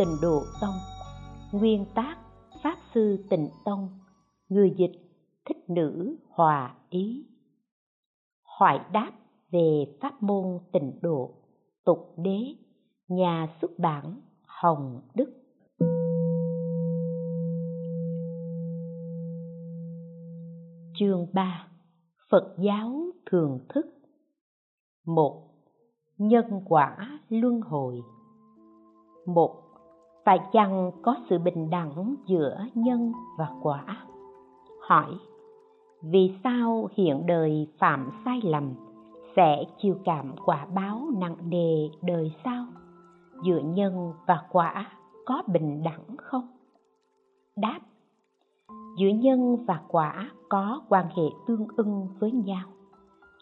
tịnh độ tông. Nguyên tác pháp sư tịnh tông. Người dịch thích nữ hòa ý. Hỏi đáp về pháp môn tịnh độ. Tục đế nhà xuất bản hồng đức. Chương 3 Phật giáo thường thức. Một Nhân quả luân hồi. 1 phải chăng có sự bình đẳng giữa nhân và quả? Hỏi, vì sao hiện đời phạm sai lầm sẽ chịu cảm quả báo nặng nề đời sau? Giữa nhân và quả có bình đẳng không? Đáp, giữa nhân và quả có quan hệ tương ưng với nhau,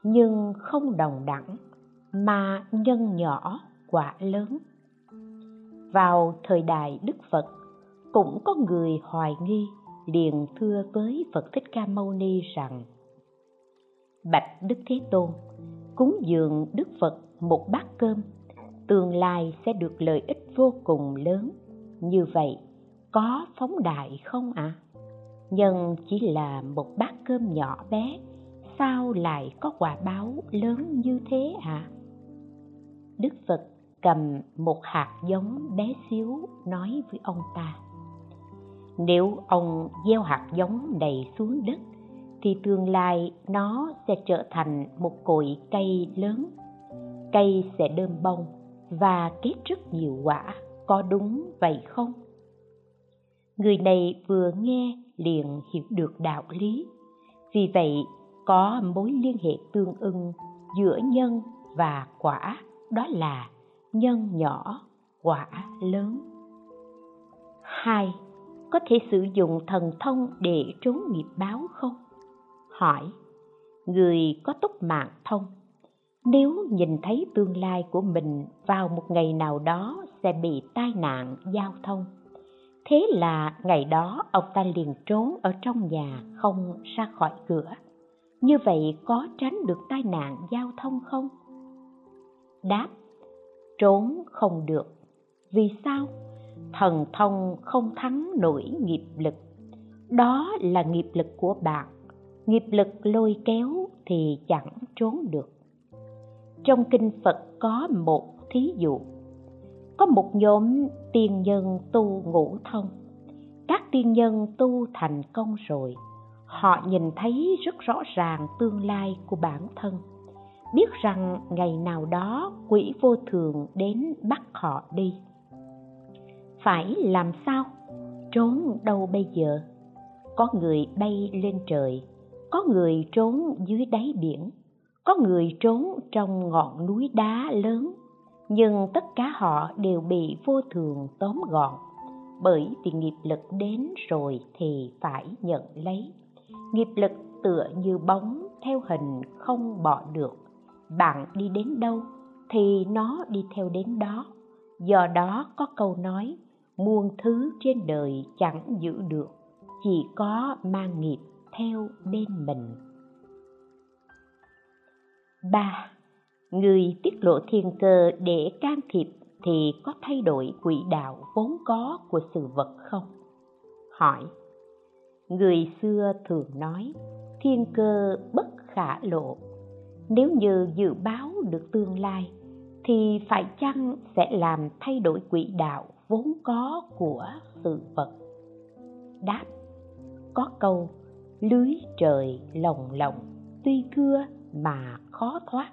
nhưng không đồng đẳng mà nhân nhỏ quả lớn vào thời đại đức phật, cũng có người hoài nghi, liền thưa với phật thích ca mâu ni rằng, bạch đức thế tôn, cúng dường đức phật một bát cơm, tương lai sẽ được lợi ích vô cùng lớn như vậy, có phóng đại không ạ à? nhân chỉ là một bát cơm nhỏ bé, sao lại có quả báo lớn như thế à đức phật cầm một hạt giống bé xíu nói với ông ta, nếu ông gieo hạt giống đầy xuống đất, thì tương lai nó sẽ trở thành một cội cây lớn. Cây sẽ đơm bông và kết rất nhiều quả, có đúng vậy không? Người này vừa nghe liền hiểu được đạo lý. Vì vậy, có mối liên hệ tương ưng giữa nhân và quả, đó là nhân nhỏ, quả lớn. Hai, có thể sử dụng thần thông để trốn nghiệp báo không? Hỏi, người có túc mạng thông, nếu nhìn thấy tương lai của mình vào một ngày nào đó sẽ bị tai nạn giao thông, thế là ngày đó ông ta liền trốn ở trong nhà không ra khỏi cửa. Như vậy có tránh được tai nạn giao thông không? Đáp trốn không được. Vì sao? Thần thông không thắng nổi nghiệp lực. Đó là nghiệp lực của bạn. Nghiệp lực lôi kéo thì chẳng trốn được. Trong kinh phật có một thí dụ. Có một nhóm tiên nhân tu ngũ thông. Các tiên nhân tu thành công rồi. Họ nhìn thấy rất rõ ràng tương lai của bản thân biết rằng ngày nào đó quỷ vô thường đến bắt họ đi. Phải làm sao? Trốn đâu bây giờ? Có người bay lên trời, có người trốn dưới đáy biển, có người trốn trong ngọn núi đá lớn. Nhưng tất cả họ đều bị vô thường tóm gọn, bởi vì nghiệp lực đến rồi thì phải nhận lấy. Nghiệp lực tựa như bóng, theo hình không bỏ được bạn đi đến đâu thì nó đi theo đến đó. Do đó có câu nói, muôn thứ trên đời chẳng giữ được, chỉ có mang nghiệp theo bên mình. Ba, người tiết lộ thiên cơ để can thiệp thì có thay đổi quỹ đạo vốn có của sự vật không? Hỏi, người xưa thường nói, thiên cơ bất khả lộ nếu như dự báo được tương lai, thì phải chăng sẽ làm thay đổi quỹ đạo vốn có của sự vật? Đáp, có câu, lưới trời lồng lộng, tuy cưa mà khó thoát.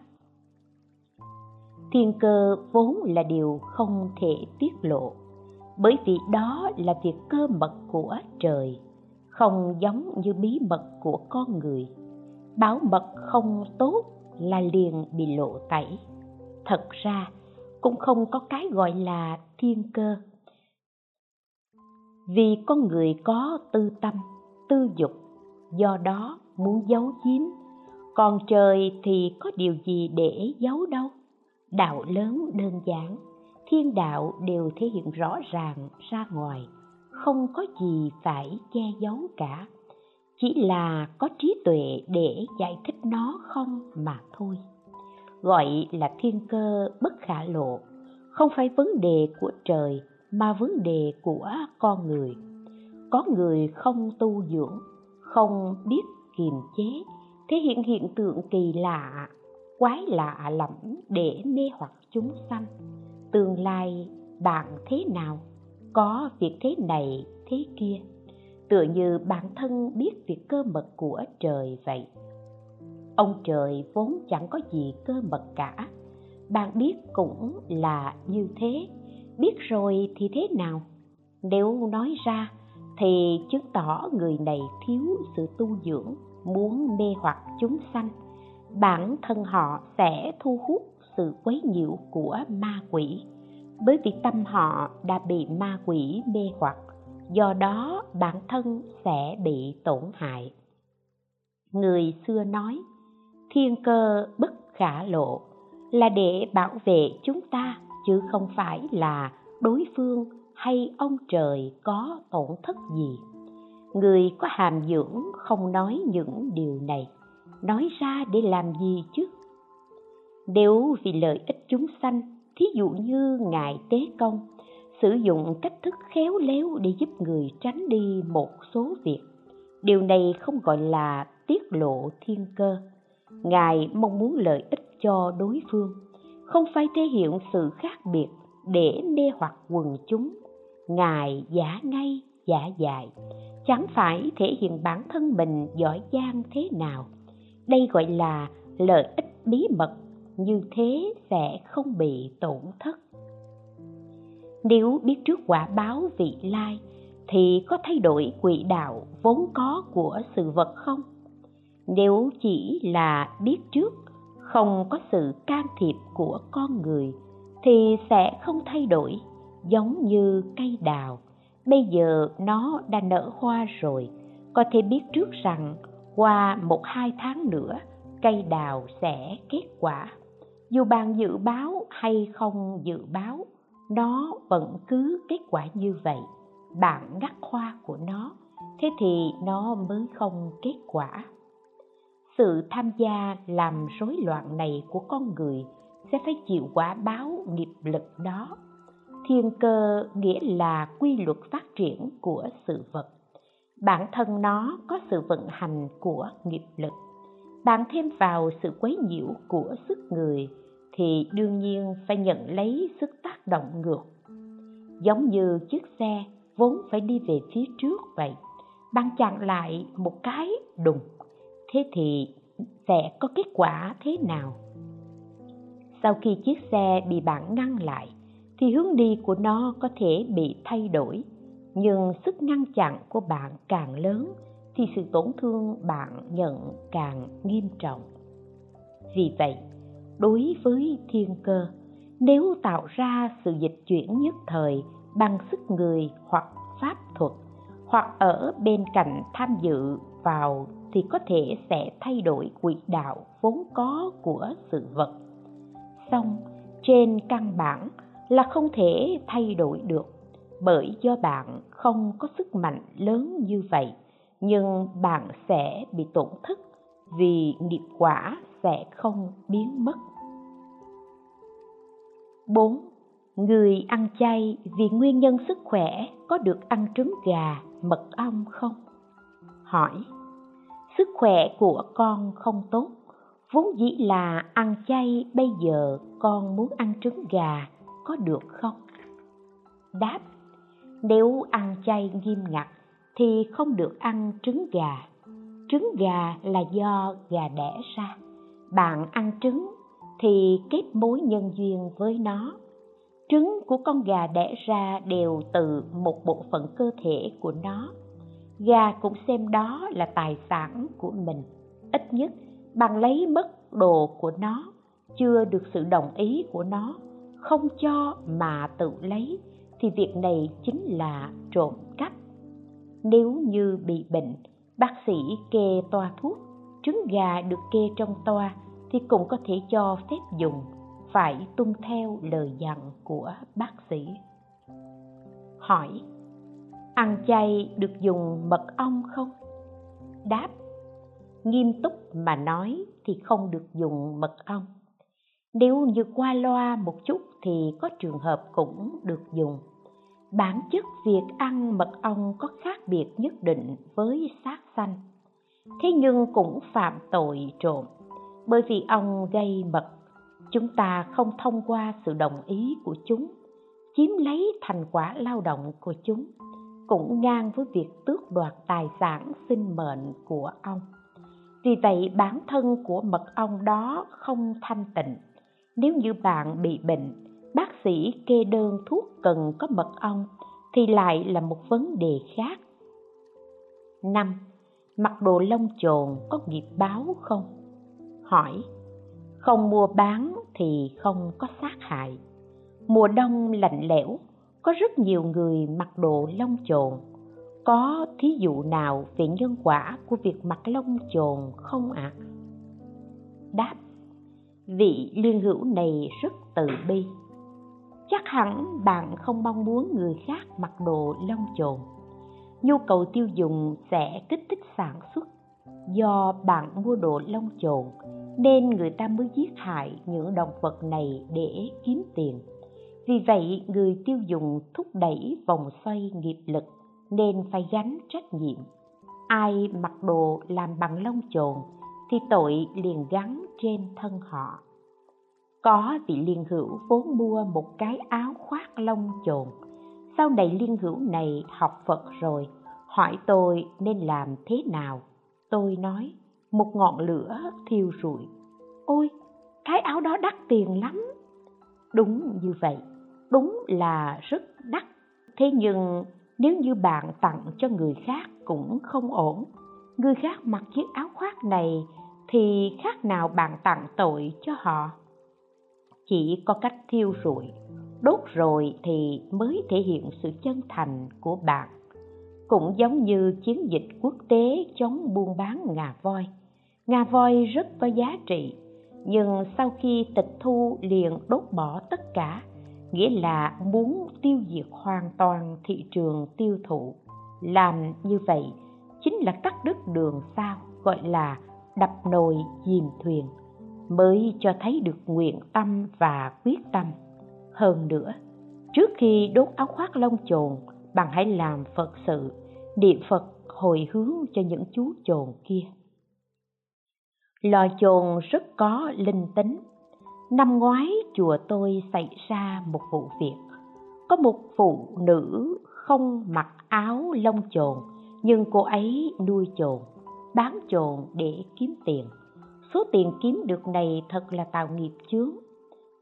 Thiên cơ vốn là điều không thể tiết lộ, bởi vì đó là việc cơ mật của trời, không giống như bí mật của con người. Báo mật không tốt là liền bị lộ tẩy. Thật ra, cũng không có cái gọi là thiên cơ. Vì con người có tư tâm, tư dục, do đó muốn giấu giếm. Còn trời thì có điều gì để giấu đâu? Đạo lớn đơn giản, thiên đạo đều thể hiện rõ ràng ra ngoài, không có gì phải che giấu cả chỉ là có trí tuệ để giải thích nó không mà thôi. Gọi là thiên cơ bất khả lộ, không phải vấn đề của trời mà vấn đề của con người. Có người không tu dưỡng, không biết kiềm chế, thể hiện hiện tượng kỳ lạ, quái lạ lẫm để mê hoặc chúng sanh. Tương lai bạn thế nào? Có việc thế này thế kia tựa như bản thân biết việc cơ mật của trời vậy. Ông trời vốn chẳng có gì cơ mật cả. Bạn biết cũng là như thế. Biết rồi thì thế nào? Nếu nói ra thì chứng tỏ người này thiếu sự tu dưỡng, muốn mê hoặc chúng sanh. Bản thân họ sẽ thu hút sự quấy nhiễu của ma quỷ. Bởi vì tâm họ đã bị ma quỷ mê hoặc do đó, bản thân sẽ bị tổn hại. Người xưa nói, thiên cơ bất khả lộ, là để bảo vệ chúng ta, chứ không phải là đối phương hay ông trời có tổn thất gì. Người có hàm dưỡng không nói những điều này. Nói ra để làm gì chứ? Nếu vì lợi ích chúng sanh, thí dụ như ngài tế công sử dụng cách thức khéo léo để giúp người tránh đi một số việc. Điều này không gọi là tiết lộ thiên cơ. Ngài mong muốn lợi ích cho đối phương, không phải thể hiện sự khác biệt để mê hoặc quần chúng. Ngài giả ngay, giả dại, chẳng phải thể hiện bản thân mình giỏi giang thế nào. Đây gọi là lợi ích bí mật, như thế sẽ không bị tổn thất nếu biết trước quả báo vị lai, thì có thay đổi quỹ đạo vốn có của sự vật không? Nếu chỉ là biết trước, không có sự can thiệp của con người, thì sẽ không thay đổi, giống như cây đào. Bây giờ nó đã nở hoa rồi, có thể biết trước rằng qua một hai tháng nữa, cây đào sẽ kết quả. Dù bạn dự báo hay không dự báo nó vẫn cứ kết quả như vậy. Bạn ngắt khoa của nó, thế thì nó mới không kết quả. Sự tham gia làm rối loạn này của con người sẽ phải chịu quả báo nghiệp lực đó. Thiên cơ nghĩa là quy luật phát triển của sự vật. Bản thân nó có sự vận hành của nghiệp lực. Bạn thêm vào sự quấy nhiễu của sức người thì đương nhiên phải nhận lấy sức tác động ngược. Giống như chiếc xe vốn phải đi về phía trước vậy bạn chặn lại một cái đùng, thế thì sẽ có kết quả thế nào? Sau khi chiếc xe bị bạn ngăn lại, thì hướng đi của nó có thể bị thay đổi, nhưng sức ngăn chặn của bạn càng lớn thì sự tổn thương bạn nhận càng nghiêm trọng. Vì vậy đối với thiên cơ, nếu tạo ra sự dịch chuyển nhất thời bằng sức người hoặc pháp thuật, hoặc ở bên cạnh tham dự vào thì có thể sẽ thay đổi quỹ đạo vốn có của sự vật. Song trên căn bản là không thể thay đổi được, bởi do bạn không có sức mạnh lớn như vậy, nhưng bạn sẽ bị tổn thất vì nghiệp quả sẽ không biến mất 4. Người ăn chay vì nguyên nhân sức khỏe có được ăn trứng gà, mật ong không? Hỏi Sức khỏe của con không tốt Vốn dĩ là ăn chay bây giờ con muốn ăn trứng gà có được không? Đáp Nếu ăn chay nghiêm ngặt thì không được ăn trứng gà trứng gà là do gà đẻ ra bạn ăn trứng thì kết mối nhân duyên với nó. Trứng của con gà đẻ ra đều từ một bộ phận cơ thể của nó. Gà cũng xem đó là tài sản của mình, ít nhất bằng lấy mất đồ của nó, chưa được sự đồng ý của nó, không cho mà tự lấy thì việc này chính là trộm cắp. Nếu như bị bệnh, bác sĩ kê toa thuốc trứng gà được kê trong toa thì cũng có thể cho phép dùng, phải tuân theo lời dặn của bác sĩ. Hỏi, ăn chay được dùng mật ong không? Đáp, nghiêm túc mà nói thì không được dùng mật ong. Nếu như qua loa một chút thì có trường hợp cũng được dùng. Bản chất việc ăn mật ong có khác biệt nhất định với sát sanh thế nhưng cũng phạm tội trộm. Bởi vì ong gây mật chúng ta không thông qua sự đồng ý của chúng, chiếm lấy thành quả lao động của chúng, cũng ngang với việc tước đoạt tài sản sinh mệnh của ông. Vì vậy, bản thân của mật ong đó không thanh tịnh. Nếu như bạn bị bệnh, bác sĩ kê đơn thuốc cần có mật ong thì lại là một vấn đề khác. Năm mặc đồ lông chồn có nghiệp báo không? Hỏi, không mua bán thì không có sát hại. Mùa đông lạnh lẽo, có rất nhiều người mặc đồ lông chồn. Có thí dụ nào về nhân quả của việc mặc lông chồn không ạ? À? đáp, vị liên hữu này rất từ bi. Chắc hẳn bạn không mong muốn người khác mặc đồ lông chồn nhu cầu tiêu dùng sẽ kích thích sản xuất do bạn mua đồ lông chồn, nên người ta mới giết hại những động vật này để kiếm tiền. Vì vậy, người tiêu dùng thúc đẩy vòng xoay nghiệp lực nên phải gánh trách nhiệm. Ai mặc đồ làm bằng lông chồn thì tội liền gắn trên thân họ. Có vị liên hữu vốn mua một cái áo khoác lông chồn. Sau này liên hữu này học phật rồi hỏi tôi nên làm thế nào? Tôi nói, một ngọn lửa thiêu rụi. Ôi, cái áo đó đắt tiền lắm. Đúng như vậy, đúng là rất đắt. Thế nhưng nếu như bạn tặng cho người khác cũng không ổn. Người khác mặc chiếc áo khoác này thì khác nào bạn tặng tội cho họ. Chỉ có cách thiêu rụi, đốt rồi thì mới thể hiện sự chân thành của bạn cũng giống như chiến dịch quốc tế chống buôn bán ngà voi. Ngà voi rất có giá trị, nhưng sau khi tịch thu liền đốt bỏ tất cả, nghĩa là muốn tiêu diệt hoàn toàn thị trường tiêu thụ. Làm như vậy chính là cắt đứt đường sao gọi là đập nồi dìm thuyền, mới cho thấy được nguyện tâm và quyết tâm. Hơn nữa, trước khi đốt áo khoác lông chồn bạn hãy làm phật sự, niệm phật hồi hướng cho những chú chồn kia. Lò chồn rất có linh tính. Năm ngoái, chùa tôi xảy ra một vụ việc. Có một phụ nữ không mặc áo lông chồn, nhưng cô ấy nuôi chồn, bán chồn để kiếm tiền. Số tiền kiếm được này thật là tạo nghiệp chướng.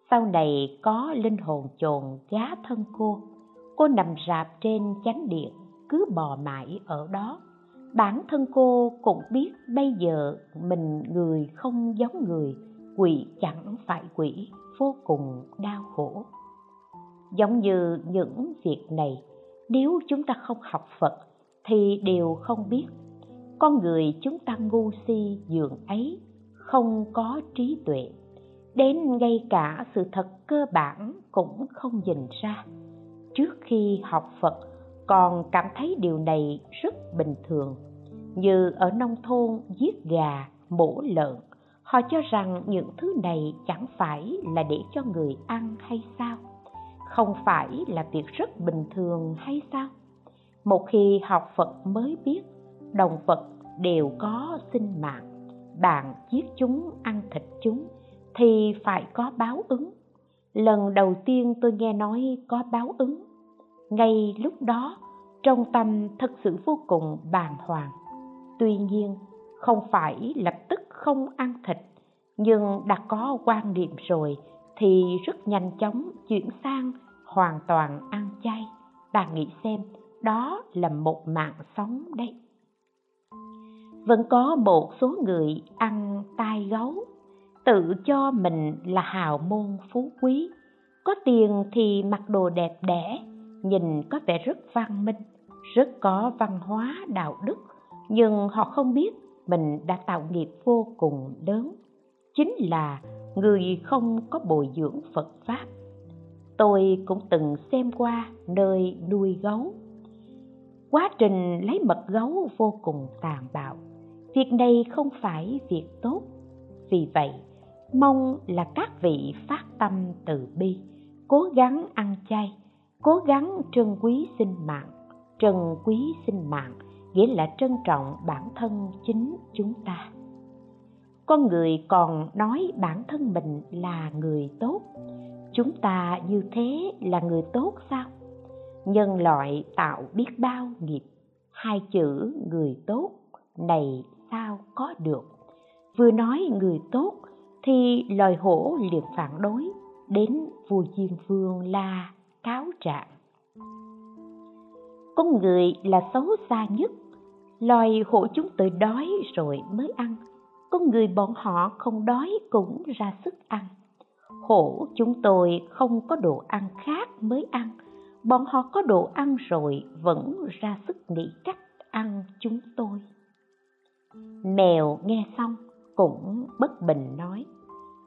Sau này có linh hồn chồn giá thân cô cô nằm rạp trên chánh điện, cứ bò mãi ở đó. Bản thân cô cũng biết bây giờ mình người không giống người quỷ chẳng phải quỷ, vô cùng đau khổ. Giống như những việc này, nếu chúng ta không học phật thì đều không biết. Con người chúng ta ngu si dường ấy, không có trí tuệ. Đến ngay cả sự thật cơ bản cũng không nhìn ra trước khi học phật, còn cảm thấy điều này rất bình thường. Như ở nông thôn, giết gà, mổ lợn, họ cho rằng những thứ này chẳng phải là để cho người ăn hay sao? Không phải là việc rất bình thường hay sao? Một khi học phật mới biết động vật đều có sinh mạng. Bạn giết chúng, ăn thịt chúng, thì phải có báo ứng lần đầu tiên tôi nghe nói có báo ứng. Ngay lúc đó, trong tâm thật sự vô cùng bàng hoàng. Tuy nhiên, không phải lập tức không ăn thịt, nhưng đã có quan niệm rồi thì rất nhanh chóng chuyển sang hoàn toàn ăn chay. Bạn nghĩ xem, đó là một mạng sống đấy. Vẫn có một số người ăn tai gấu tự cho mình là hào môn phú quý. Có tiền thì mặc đồ đẹp đẽ, nhìn có vẻ rất văn minh, rất có văn hóa, đạo đức. Nhưng họ không biết mình đã tạo nghiệp vô cùng lớn. Chính là người không có bồi dưỡng phật pháp. Tôi cũng từng xem qua nơi nuôi gấu. Quá trình lấy mật gấu vô cùng tàn bạo. Việc này không phải việc tốt. Vì vậy mong là các vị phát tâm từ bi, cố gắng ăn chay, cố gắng trân quý sinh mạng. Trân quý sinh mạng nghĩa là trân trọng bản thân chính chúng ta. Con người còn nói bản thân mình là người tốt, chúng ta như thế là người tốt sao? Nhân loại tạo biết bao nghiệp, hai chữ người tốt này sao có được? Vừa nói người tốt thì loài hổ liền phản đối, đến vua diêm vương la cáo trạng. Con người là xấu xa nhất, loài hổ chúng tôi đói rồi mới ăn. Con người bọn họ không đói cũng ra sức ăn. Hổ chúng tôi không có đồ ăn khác mới ăn. Bọn họ có đồ ăn rồi vẫn ra sức nghĩ cách ăn chúng tôi. Mèo nghe xong cũng bất bình nói,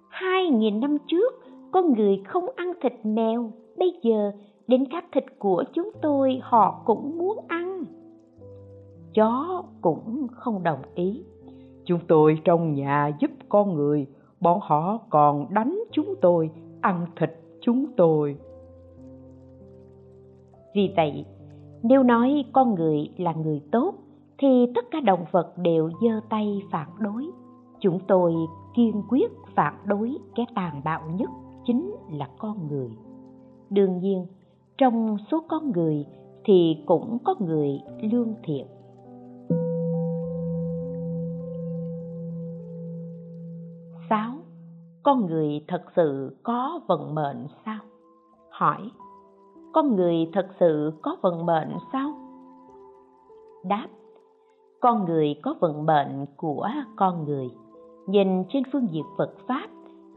hai nghìn năm trước con người không ăn thịt mèo, bây giờ đến các thịt của chúng tôi họ cũng muốn ăn. Chó cũng không đồng ý. Chúng tôi trong nhà giúp con người, bọn họ còn đánh chúng tôi, ăn thịt chúng tôi. Vì vậy, nếu nói con người là người tốt, thì tất cả động vật đều giơ tay phản đối chúng tôi kiên quyết phản đối cái tàn bạo nhất chính là con người. Đương nhiên, trong số con người thì cũng có người lương thiện. Sáu, con người thật sự có vận mệnh sao? Hỏi, con người thật sự có vận mệnh sao? Đáp, con người có vận mệnh của con người nhìn trên phương diện phật pháp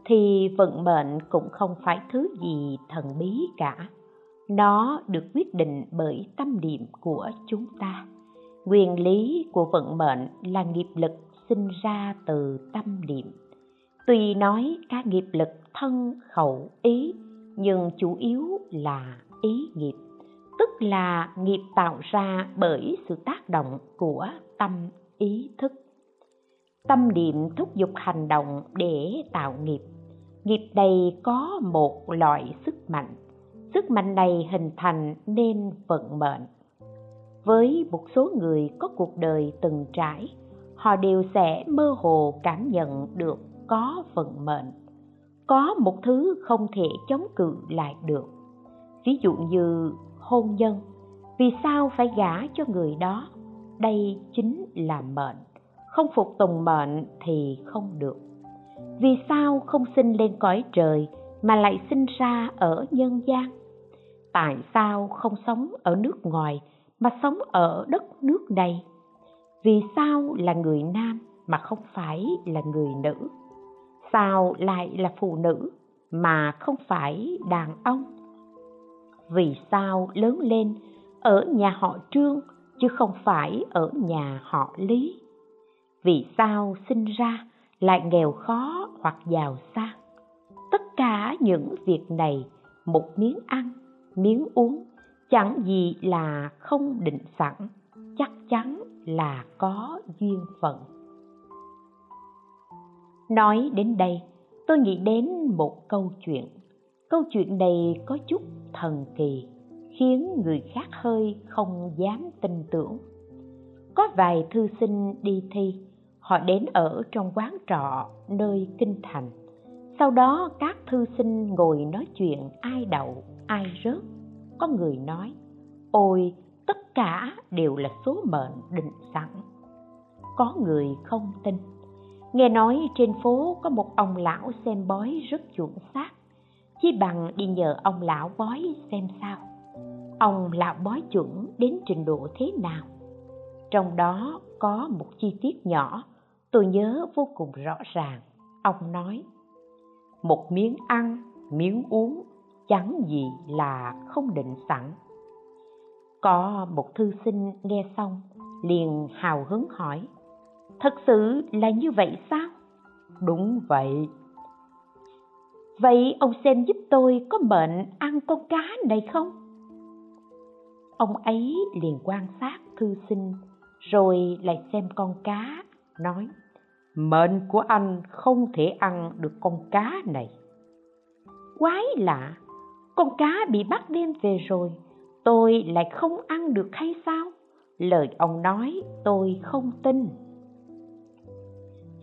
thì vận mệnh cũng không phải thứ gì thần bí cả. Nó được quyết định bởi tâm niệm của chúng ta. Nguyên lý của vận mệnh là nghiệp lực sinh ra từ tâm niệm. Tuy nói các nghiệp lực thân, khẩu, ý, nhưng chủ yếu là ý nghiệp, tức là nghiệp tạo ra bởi sự tác động của tâm ý thức tâm niệm thúc giục hành động để tạo nghiệp. Nghiệp này có một loại sức mạnh. Sức mạnh này hình thành nên vận mệnh. Với một số người có cuộc đời từng trải, họ đều sẽ mơ hồ cảm nhận được có vận mệnh. Có một thứ không thể chống cự lại được. Ví dụ như hôn nhân. Vì sao phải gả cho người đó? Đây chính là mệnh không phục tùng mệnh thì không được. Vì sao không sinh lên cõi trời mà lại sinh ra ở nhân gian? Tại sao không sống ở nước ngoài mà sống ở đất nước này? Vì sao là người nam mà không phải là người nữ? Sao lại là phụ nữ mà không phải đàn ông? Vì sao lớn lên ở nhà họ trương chứ không phải ở nhà họ lý? Vì sao sinh ra lại nghèo khó hoặc giàu sang. Tất cả những việc này một miếng ăn, miếng uống chẳng gì là không định sẵn, chắc chắn là có duyên phận. Nói đến đây, tôi nghĩ đến một câu chuyện. Câu chuyện này có chút thần kỳ, khiến người khác hơi không dám tin tưởng. Có vài thư sinh đi thi họ đến ở trong quán trọ nơi kinh thành. Sau đó các thư sinh ngồi nói chuyện, ai đậu, ai rớt. Có người nói, ôi, tất cả đều là số mệnh định sẵn. Có người không tin. Nghe nói trên phố có một ông lão xem bói rất chuẩn xác. Chỉ bằng đi nhờ ông lão bói xem sao. Ông lão bói chuẩn đến trình độ thế nào? Trong đó có một chi tiết nhỏ tôi nhớ vô cùng rõ ràng. Ông nói, một miếng ăn, miếng uống, chẳng gì là không định sẵn. Có một thư sinh nghe xong, liền hào hứng hỏi, thật sự là như vậy sao? Đúng vậy. Vậy ông xem giúp tôi có mệnh ăn con cá này không? Ông ấy liền quan sát thư sinh, rồi lại xem con cá, nói mệnh của anh không thể ăn được con cá này. Quái lạ, con cá bị bắt đem về rồi, tôi lại không ăn được hay sao? Lời ông nói tôi không tin.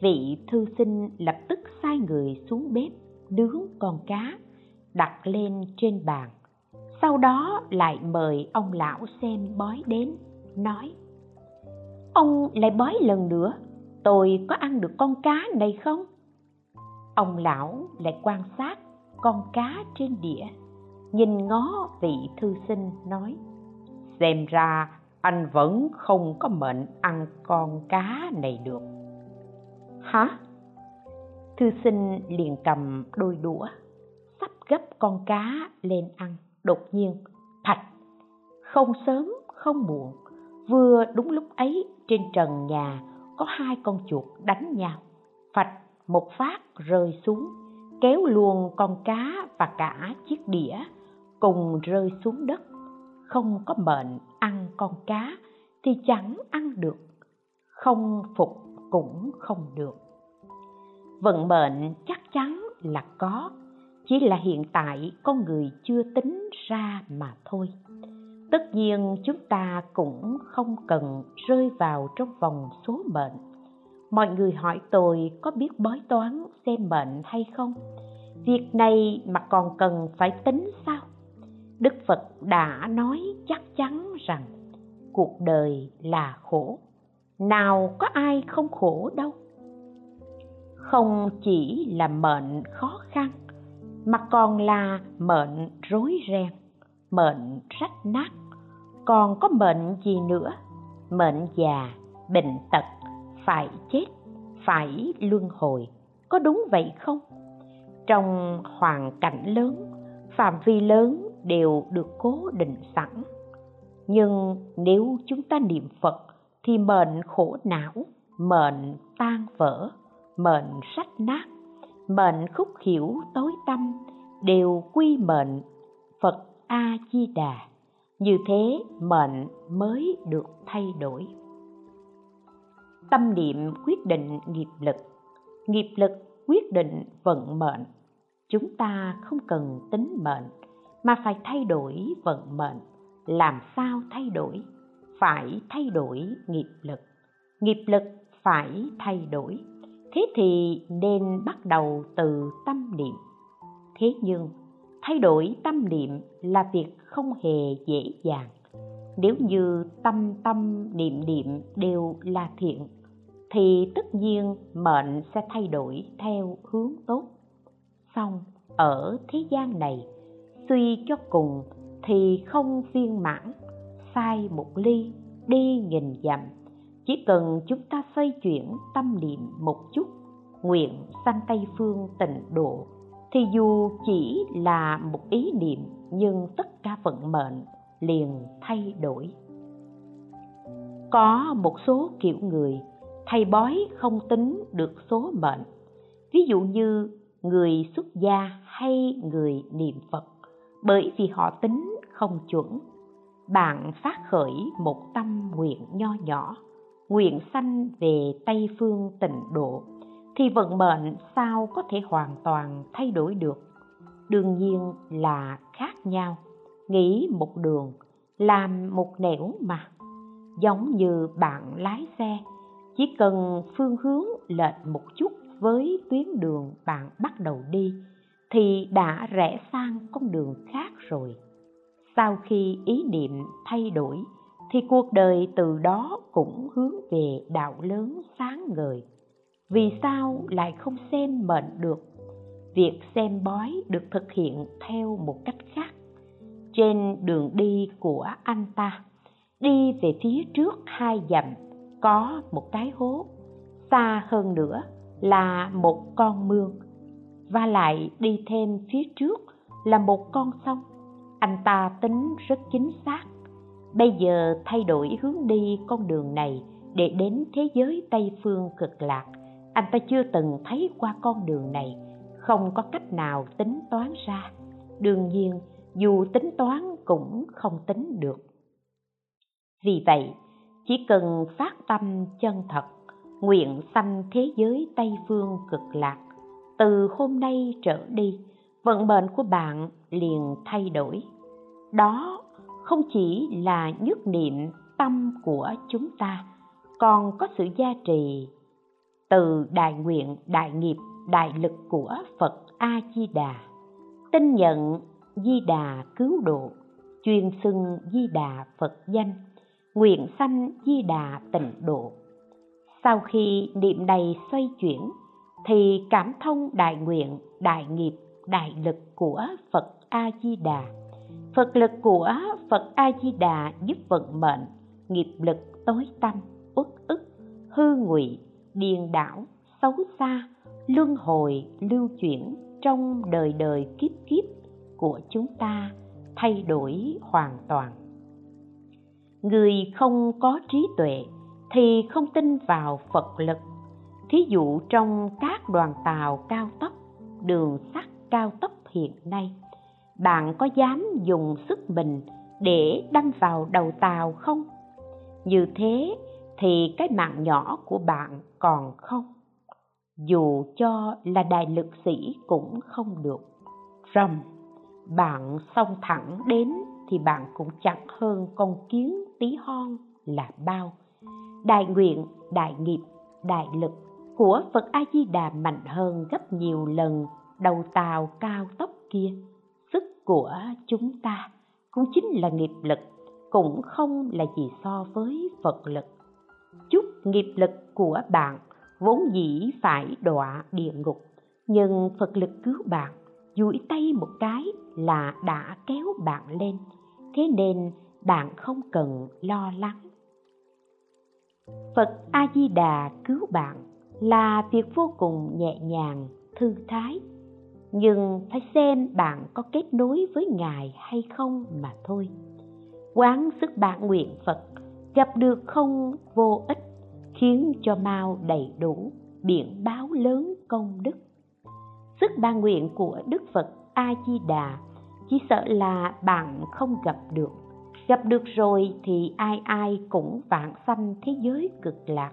Vị thư sinh lập tức sai người xuống bếp, nướng con cá, đặt lên trên bàn. Sau đó lại mời ông lão xem bói đến, nói, ông lại bói lần nữa tôi có ăn được con cá này không? Ông lão lại quan sát con cá trên đĩa, nhìn ngó vị thư sinh nói, xem ra anh vẫn không có mệnh ăn con cá này được. Hả? Thư sinh liền cầm đôi đũa, sắp gấp con cá lên ăn, đột nhiên thạch không sớm, không muộn, vừa đúng lúc ấy trên trần nhà có hai con chuột đánh nhau. Phạch một phát rơi xuống, kéo luôn con cá và cả chiếc đĩa cùng rơi xuống đất. Không có mệnh ăn con cá thì chẳng ăn được, không phục cũng không được. Vận mệnh chắc chắn là có, chỉ là hiện tại con người chưa tính ra mà thôi tất nhiên, chúng ta cũng không cần rơi vào trong vòng số mệnh. Mọi người hỏi tôi có biết bói toán xem mệnh hay không? Việc này mà còn cần phải tính sao? Đức phật đã nói chắc chắn rằng cuộc đời là khổ. Nào có ai không khổ đâu. Không chỉ là mệnh khó khăn, mà còn là mệnh rối ren mệnh rách nát. Còn có mệnh gì nữa? Mệnh già, bệnh tật, phải chết, phải luân hồi. Có đúng vậy không? Trong hoàn cảnh lớn, phạm vi lớn đều được cố định sẵn. Nhưng nếu chúng ta niệm phật thì mệnh khổ não, mệnh tan vỡ, mệnh sách nát, mệnh khúc hiểu tối tâm đều quy mệnh. Phật a di đà. Như thế mệnh mới được thay đổi. Tâm niệm quyết định nghiệp lực. Nghiệp lực quyết định vận mệnh. Chúng ta không cần tính mệnh, mà phải thay đổi vận mệnh. Làm sao thay đổi? Phải thay đổi nghiệp lực. Nghiệp lực phải thay đổi. Thế thì nên bắt đầu từ tâm niệm. Thế nhưng thay đổi tâm niệm là việc không hề dễ dàng. Nếu như tâm tâm niệm niệm đều là thiện, thì tất nhiên mệnh sẽ thay đổi theo hướng tốt. Xong ở thế gian này, suy cho cùng thì không viên mãn, sai một ly, đi nghìn dặm. Chỉ cần chúng ta xoay chuyển tâm niệm một chút, nguyện sanh tây phương tịnh độ thì dù chỉ là một ý niệm, nhưng tất cả vận mệnh liền thay đổi. Có một số kiểu người thầy bói không tính được số mệnh. Ví dụ như người xuất gia hay người niệm phật, bởi vì họ tính không chuẩn. Bạn phát khởi một tâm nguyện nho nhỏ, nguyện sanh về tây phương tịnh độ thì vận mệnh sao có thể hoàn toàn thay đổi được? Đương nhiên là khác nhau. Nghĩ một đường, làm một nẻo mà. Giống như bạn lái xe, chỉ cần phương hướng lệch một chút với tuyến đường bạn bắt đầu đi, thì đã rẽ sang con đường khác rồi. Sau khi ý niệm thay đổi, thì cuộc đời từ đó cũng hướng về đạo lớn sáng ngời vì sao lại không xem mệnh được? Việc xem bói được thực hiện theo một cách khác. Trên đường đi của anh ta, đi về phía trước hai dặm, có một cái hố. Xa hơn nữa là một con mương. Và lại đi thêm phía trước là một con sông. Anh ta tính rất chính xác. Bây giờ thay đổi hướng đi con đường này để đến thế giới tây phương cực lạc anh ta chưa từng thấy qua con đường này. Không có cách nào tính toán ra. Đương nhiên, dù tính toán cũng không tính được. Vì vậy, chỉ cần phát tâm chân thật, nguyện sanh thế giới tây phương cực lạc, từ hôm nay trở đi, vận mệnh của bạn liền thay đổi. Đó không chỉ là nhất niệm tâm của chúng ta, còn có sự gia trì từ đại nguyện, đại nghiệp, đại lực của phật a di đà tin nhận di đà cứu độ. Chuyên xưng di đà phật danh. Nguyện sanh di đà tịnh độ. Sau khi niệm này xoay chuyển, thì cảm thông đại nguyện, đại nghiệp, đại lực của phật a di đà phật lực của phật a di đà giúp vận mệnh, nghiệp lực tối tâm, uất ức, hư ngụy điền đảo, xấu xa, luân hồi, lưu chuyển trong đời đời kiếp kiếp của chúng ta, thay đổi hoàn toàn. Người không có trí tuệ thì không tin vào phật lực. Thí dụ trong các đoàn tàu cao tốc, đường sắt cao tốc hiện nay, bạn có dám dùng sức mình để đâm vào đầu tàu không? Như thế thì cái mạng nhỏ của bạn còn không? Dù cho là đại lực sĩ cũng không được. Rầm bạn xông thẳng đến thì bạn cũng chẳng hơn con kiến tí hon là bao. Đại nguyện, đại nghiệp, đại lực của phật a di đà mạnh hơn gấp nhiều lần đầu tàu cao tốc kia. Sức của chúng ta cũng chính là nghiệp lực, cũng không là gì so với phật lực chút nghiệp lực của bạn, vốn dĩ phải đọa địa ngục. Nhưng phật lực cứu bạn, duỗi tay một cái là đã kéo bạn lên. Thế nên bạn không cần lo lắng. Phật a di đà cứu bạn là việc vô cùng nhẹ nhàng, thư thái. Nhưng phải xem bạn có kết nối với ngài hay không mà thôi. Quán sức bạn nguyện phật gặp được không vô ích, khiến cho mau đầy đủ biển báo lớn công đức. Sức ban nguyện của đức phật a di đà chỉ sợ là bạn không gặp được. Gặp được rồi thì ai ai cũng vạn sanh thế giới cực lạc.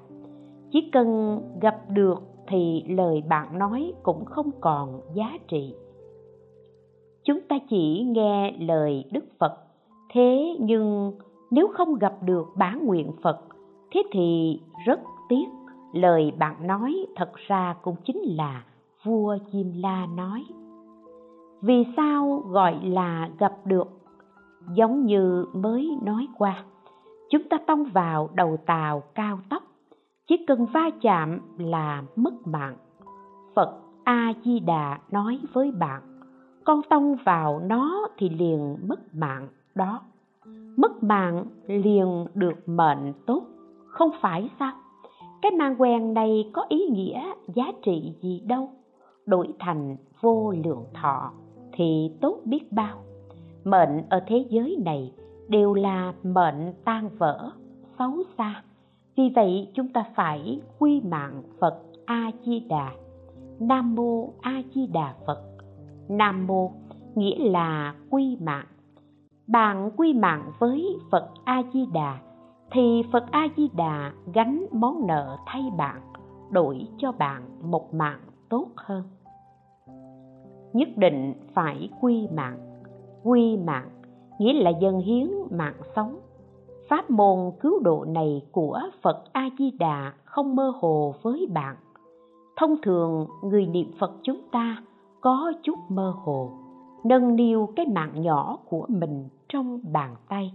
Chỉ cần gặp được thì lời bạn nói cũng không còn giá trị. Chúng ta chỉ nghe lời đức phật, thế nhưng nếu không gặp được bản nguyện phật, thế thì rất tiếc. Lời bạn nói thật ra cũng chính là vua chim la nói. Vì sao gọi là gặp được? Giống như mới nói qua, chúng ta tông vào đầu tàu cao tốc, chỉ cần va chạm là mất mạng. Phật a di đà nói với bạn, con tông vào nó thì liền mất mạng, đó mất mạng liền được mệnh tốt. Không phải sao? Cái mang quen này có ý nghĩa giá trị gì đâu? Đổi thành vô lượng thọ thì tốt biết bao. Mệnh ở thế giới này đều là mệnh tan vỡ, xấu xa. Vì vậy chúng ta phải quy mạng phật a di đà nam mô a di đà phật. Nam mô nghĩa là quy mạng bạn quy mạng với phật a di đà thì phật a di đà gánh món nợ thay bạn, đổi cho bạn một mạng tốt hơn. Nhất định phải quy mạng. Quy mạng nghĩa là dân hiến mạng sống. Pháp môn cứu độ này của phật a di đà không mơ hồ với bạn. Thông thường người niệm phật chúng ta có chút mơ hồ nâng niu cái mạng nhỏ của mình trong bàn tay.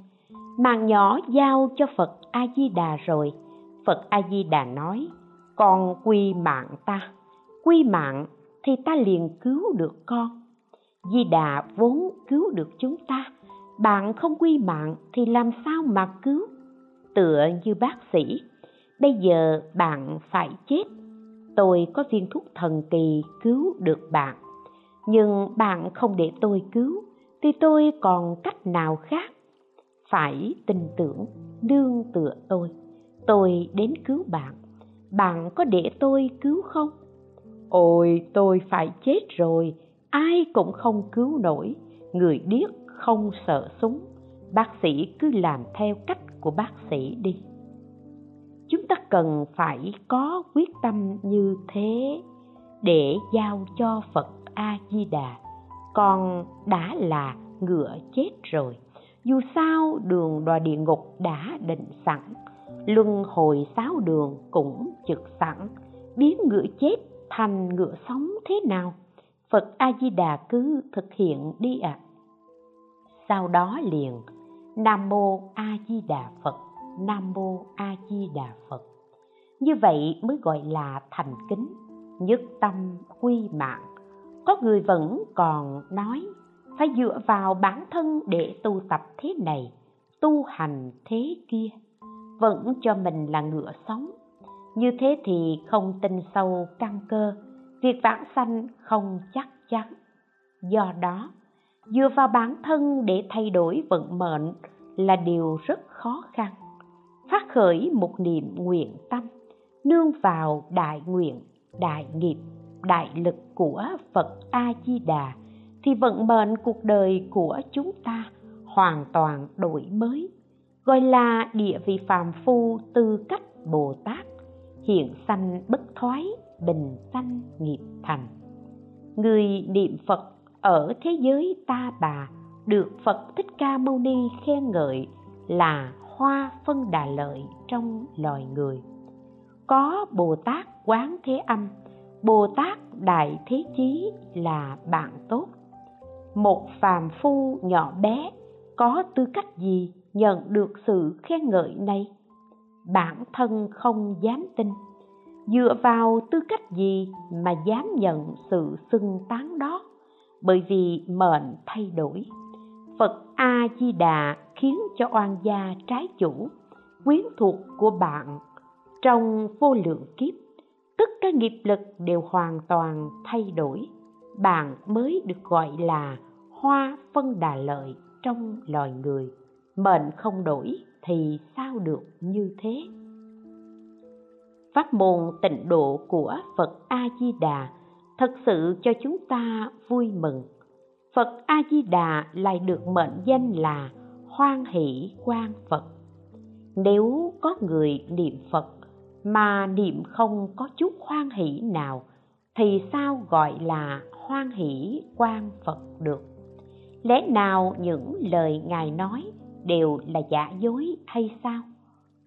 Mạng nhỏ giao cho phật a di đà rồi. Phật a di đà nói, con quy mạng ta. Quy mạng thì ta liền cứu được con. Di đà vốn cứu được chúng ta. Bạn không quy mạng thì làm sao mà cứu? Tựa như bác sĩ, bây giờ bạn phải chết. Tôi có viên thuốc thần kỳ cứu được bạn nhưng bạn không để tôi cứu, thì tôi còn cách nào khác? Phải tin tưởng nương tựa tôi. Tôi đến cứu bạn. Bạn có để tôi cứu không? Ôi, tôi phải chết rồi. Ai cũng không cứu nổi. Người điếc không sợ súng. Bác sĩ cứ làm theo cách của bác sĩ đi. Chúng ta cần phải có quyết tâm như thế để giao cho phật a di đà con đã là ngựa chết rồi. Dù sao, đường đòa địa ngục đã định sẵn. Luân hồi sáu đường cũng trực sẵn. Biến ngựa chết thành ngựa sống thế nào? Phật a di đà cứ thực hiện đi ạ. À. sau đó liền, nam mô a di đà phật, nam mô a di đà phật. Như vậy mới gọi là thành kính, nhất tâm quy mạng có người vẫn còn nói, phải dựa vào bản thân để tu tập thế này, tu hành thế kia, vẫn cho mình là ngựa sống. Như thế thì không tin sâu căn cơ, việc vãng sanh không chắc chắn. Do đó, dựa vào bản thân để thay đổi vận mệnh là điều rất khó khăn. Phát khởi một niệm nguyện tâm, nương vào đại nguyện, đại nghiệp đại lực của phật a di đà thì vận mệnh cuộc đời của chúng ta hoàn toàn đổi mới, gọi là địa vị phàm phu tư cách bồ tát, hiện sanh bất thoái, bình sanh, nghiệp thành. Người niệm phật ở thế giới ta bà được phật thích ca mâu ni khen ngợi là hoa phân đà lợi trong loài người. Có bồ tát quán thế âm bồ tát đại thế chí là bạn tốt. Một phàm phu nhỏ bé có tư cách gì nhận được sự khen ngợi này? Bản thân không dám tin. Dựa vào tư cách gì mà dám nhận sự xưng tán đó? Bởi vì mệnh thay đổi. Phật a di đà khiến cho oan gia trái chủ, quyến thuộc của bạn trong vô lượng kiếp tất cả nghiệp lực đều hoàn toàn thay đổi. Bạn mới được gọi là hoa phân đà lợi trong loài người. Mệnh không đổi thì sao được như thế? Pháp môn tịnh độ của phật a di đà thật sự cho chúng ta vui mừng. Phật a di đà lại được mệnh danh là hoan hỷ quan phật. Nếu có người niệm phật mà niệm không có chút hoan hỷ nào, thì sao gọi là hoan hỷ quan phật được lẽ nào những lời ngài nói đều là giả dối hay sao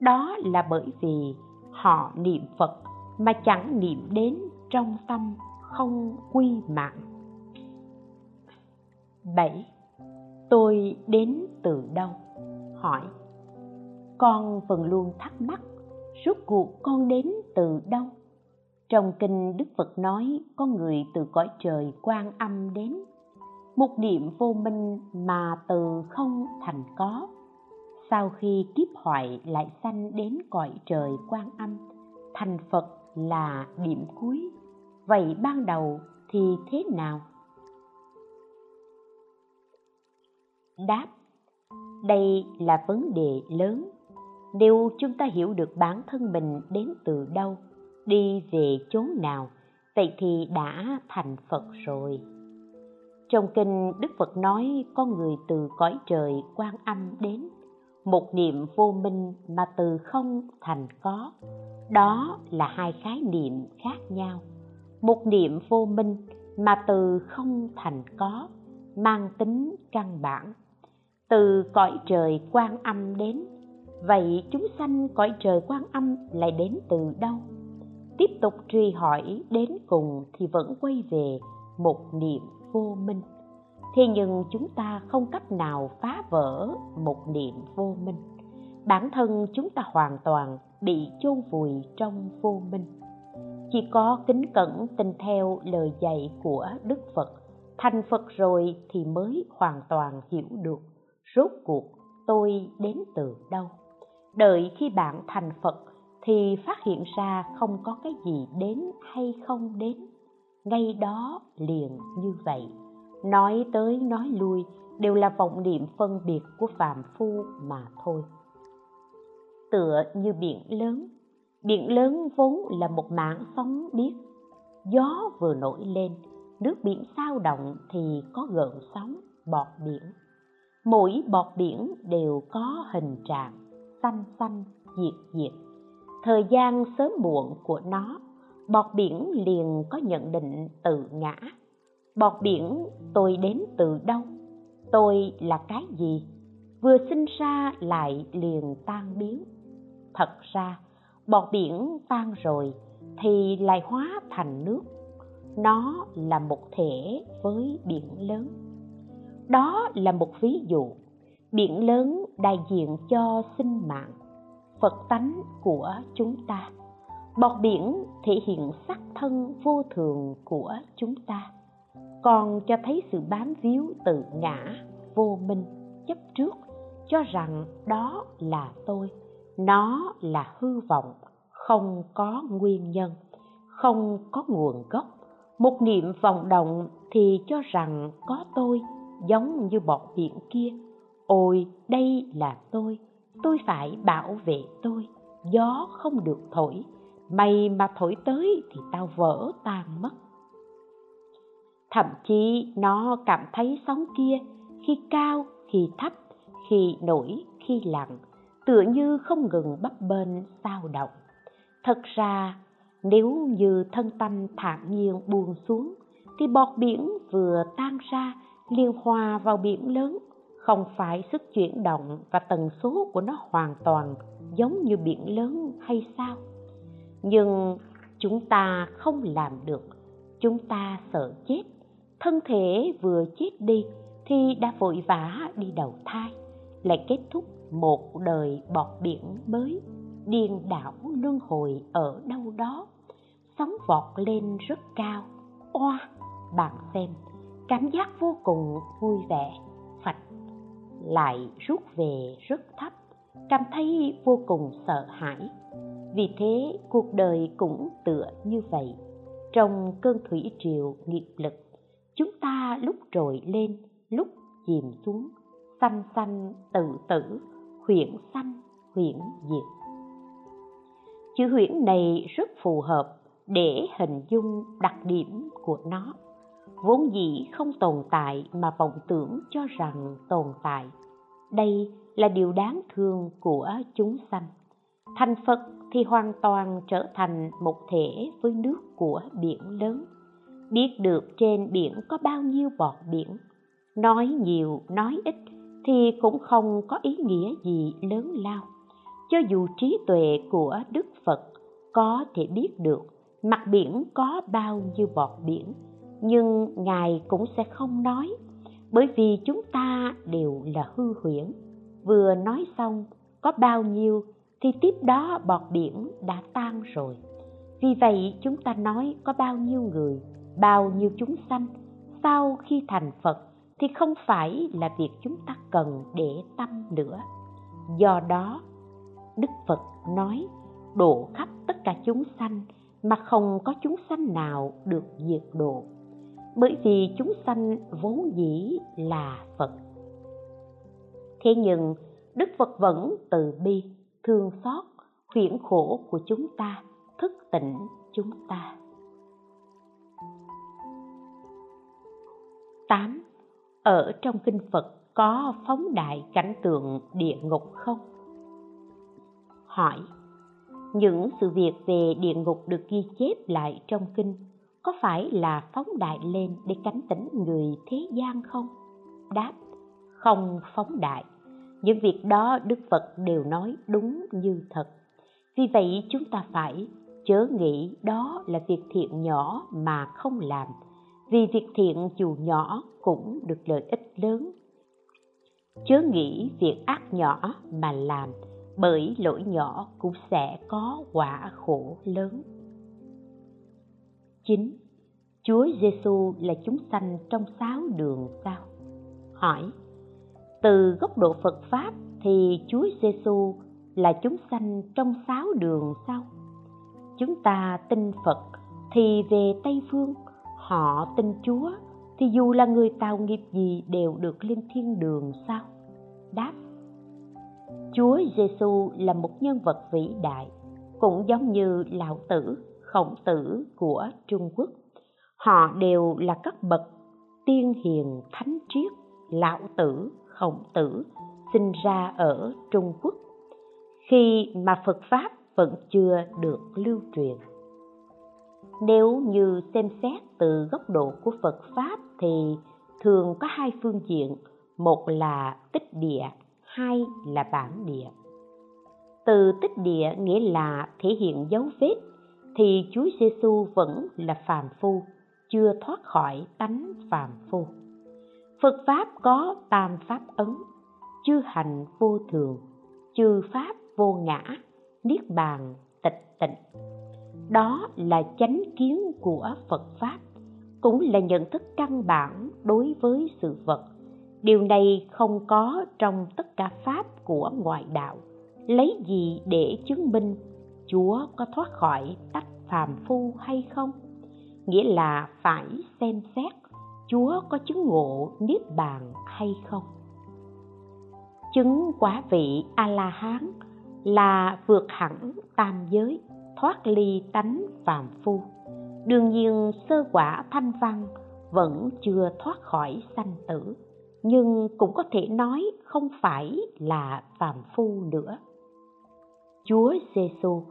đó là bởi vì họ niệm phật mà chẳng niệm đến trong tâm không quy mạng 7. Tôi đến từ đâu? Hỏi Con vẫn luôn thắc mắc Rốt cuộc con đến từ đâu? Trong kinh Đức Phật nói, có người từ cõi trời quan âm đến. Một niệm vô minh mà từ không thành có. Sau khi kiếp hoại lại sanh đến cõi trời quan âm, thành phật là điểm cuối. Vậy ban đầu thì thế nào? Đáp, đây là vấn đề lớn nếu chúng ta hiểu được bản thân mình đến từ đâu, đi về chốn nào, vậy thì đã thành phật rồi. Trong kinh, đức phật nói con người từ cõi trời quan âm đến, một niệm vô minh mà từ không thành có. Đó là hai khái niệm khác nhau. Một niệm vô minh mà từ không thành có, mang tính căn bản. Từ cõi trời quan âm đến vậy chúng sanh cõi trời quan âm lại đến từ đâu? Tiếp tục truy hỏi đến cùng thì vẫn quay về một niệm vô minh. Thế nhưng chúng ta không cách nào phá vỡ một niệm vô minh. Bản thân chúng ta hoàn toàn bị chôn vùi trong vô minh. Chỉ có kính cẩn tin theo lời dạy của đức phật, thành phật rồi thì mới hoàn toàn hiểu được rốt cuộc tôi đến từ đâu đợi khi bạn thành phật thì phát hiện ra không có cái gì đến hay không đến. Ngay đó liền như vậy. Nói tới nói lui đều là vọng niệm phân biệt của phàm phu mà thôi. Tựa như biển lớn. Biển lớn vốn là một mảng sóng biếc gió vừa nổi lên, nước biển sao động thì có gợn sóng, bọt biển. Mỗi bọt biển đều có hình trạng xanh xanh diệt diệt thời gian sớm muộn của nó bọt biển liền có nhận định tự ngã. Bọt biển tôi đến từ đâu? Tôi là cái gì? Vừa sinh ra lại liền tan biến. Thật ra bọt biển tan rồi thì lại hóa thành nước. Nó là một thể với biển lớn. Đó là một ví dụ. Biển lớn đại diện cho sinh mạng, phật tánh của chúng ta. Bọt biển thể hiện sắc thân vô thường của chúng ta, còn cho thấy sự bám víu tự ngã vô minh chấp trước, cho rằng đó là tôi, nó là hư vọng, không có nguyên nhân, không có nguồn gốc. Một niệm vọng động thì cho rằng có tôi, giống như bọt biển kia ôi, đây là tôi. Tôi phải bảo vệ tôi. Gió không được thổi. Mày mà thổi tới thì tao vỡ tan mất. Thậm chí nó cảm thấy sóng kia, khi cao khi thấp, khi nổi khi lặng, tựa như không ngừng bấp bênh sao động. Thật ra, nếu như thân tâm thản nhiên buông xuống, thì bọt biển vừa tan ra liền hòa vào biển lớn không phải sức chuyển động và tần số của nó hoàn toàn giống như biển lớn hay sao? Nhưng chúng ta không làm được. Chúng ta sợ chết. Thân thể vừa chết đi thì đã vội vã đi đầu thai. Lại kết thúc một đời bọt biển mới. Điên đảo luân hồi ở đâu đó. Sóng vọt lên rất cao. Oa! Bạn xem, cảm giác vô cùng vui vẻ lại rút về rất thấp, cảm thấy vô cùng sợ hãi. Vì thế, cuộc đời cũng tựa như vậy. Trong cơn thủy triều nghiệp lực, chúng ta lúc trồi lên, lúc chìm xuống sanh sanh tự tử, huyễn sanh huyễn diệt. Chữ huyễn này rất phù hợp để hình dung đặc điểm của nó vốn dĩ không tồn tại mà vọng tưởng cho rằng tồn tại. Đây là điều đáng thương của chúng sanh. Thành phật thì hoàn toàn trở thành một thể với nước của biển lớn. Biết được trên biển có bao nhiêu bọt biển. Nói nhiều, nói ít thì cũng không có ý nghĩa gì lớn lao. Cho dù trí tuệ của đức phật có thể biết được mặt biển có bao nhiêu bọt biển nhưng ngài cũng sẽ không nói, bởi vì chúng ta đều là hư huyễn. Vừa nói xong, có bao nhiêu thì tiếp đó bọt biển đã tan rồi. Vì vậy chúng ta nói có bao nhiêu người, bao nhiêu chúng sanh, sau khi thành phật thì không phải là việc chúng ta cần để tâm nữa. Do đó, đức phật nói, độ khắp tất cả chúng sanh mà không có chúng sanh nào được diệt độ bởi vì chúng sanh vốn dĩ là phật thế nhưng, đức phật vẫn từ bi, thương xót, khuyển khổ của chúng ta, thức tỉnh chúng ta 8. Ở trong kinh Phật có phóng đại cảnh tượng địa ngục không? Hỏi, Những sự việc về địa ngục được ghi chép lại trong kinh có phải là phóng đại lên để cảnh tỉnh người thế gian không? Đáp, Không phóng đại. Những việc đó đức phật đều nói đúng như thật. Vì vậy chúng ta phải chớ nghĩ đó là việc thiện nhỏ mà không làm. Vì việc thiện dù nhỏ cũng được lợi ích lớn. Chớ nghĩ việc ác nhỏ mà làm, bởi lỗi nhỏ cũng sẽ có quả khổ lớn. 9. Chúa Giêsu là chúng sanh trong sáu đường sao? Hỏi, từ góc độ Phật pháp thì Chúa Giêsu là chúng sanh trong sáu đường sao. Chúng ta tin Phật thì về Tây phương, họ tin Chúa thì dù là người tạo nghiệp gì đều được lên thiên đường sao? Đáp Chúa Giêsu là một nhân vật vĩ đại, cũng giống như Lão Tử, Khổng Tử của Trung Quốc. Họ đều là các bậc tiên hiền thánh triết, Lão Tử, khổng tử sinh ra ở trung quốc khi mà phật pháp vẫn chưa được lưu truyền nếu như xem xét từ góc độ của phật pháp thì thường có hai phương diện một là tích địa hai là bản địa từ tích địa nghĩa là thể hiện dấu vết thì Chúa Giêsu vẫn là phàm phu, chưa thoát khỏi tánh phàm phu. Phật pháp có tam pháp ấn, chư hành vô thường, chư pháp vô ngã, niết bàn tịch tịnh. Đó là chánh kiến của Phật pháp, cũng là nhận thức căn bản đối với sự vật. Điều này không có trong tất cả pháp của ngoại đạo. Lấy gì để chứng minh Chúa có thoát khỏi tách phàm phu hay không? Nghĩa là phải xem xét Chúa có chứng ngộ niết bàn hay không. Chứng quả vị A-la-hán là vượt hẳn tam giới, thoát ly tánh phàm phu. Đương nhiên sơ quả thanh văn vẫn chưa thoát khỏi sanh tử, nhưng cũng có thể nói không phải là phàm phu nữa. Chúa Giêsu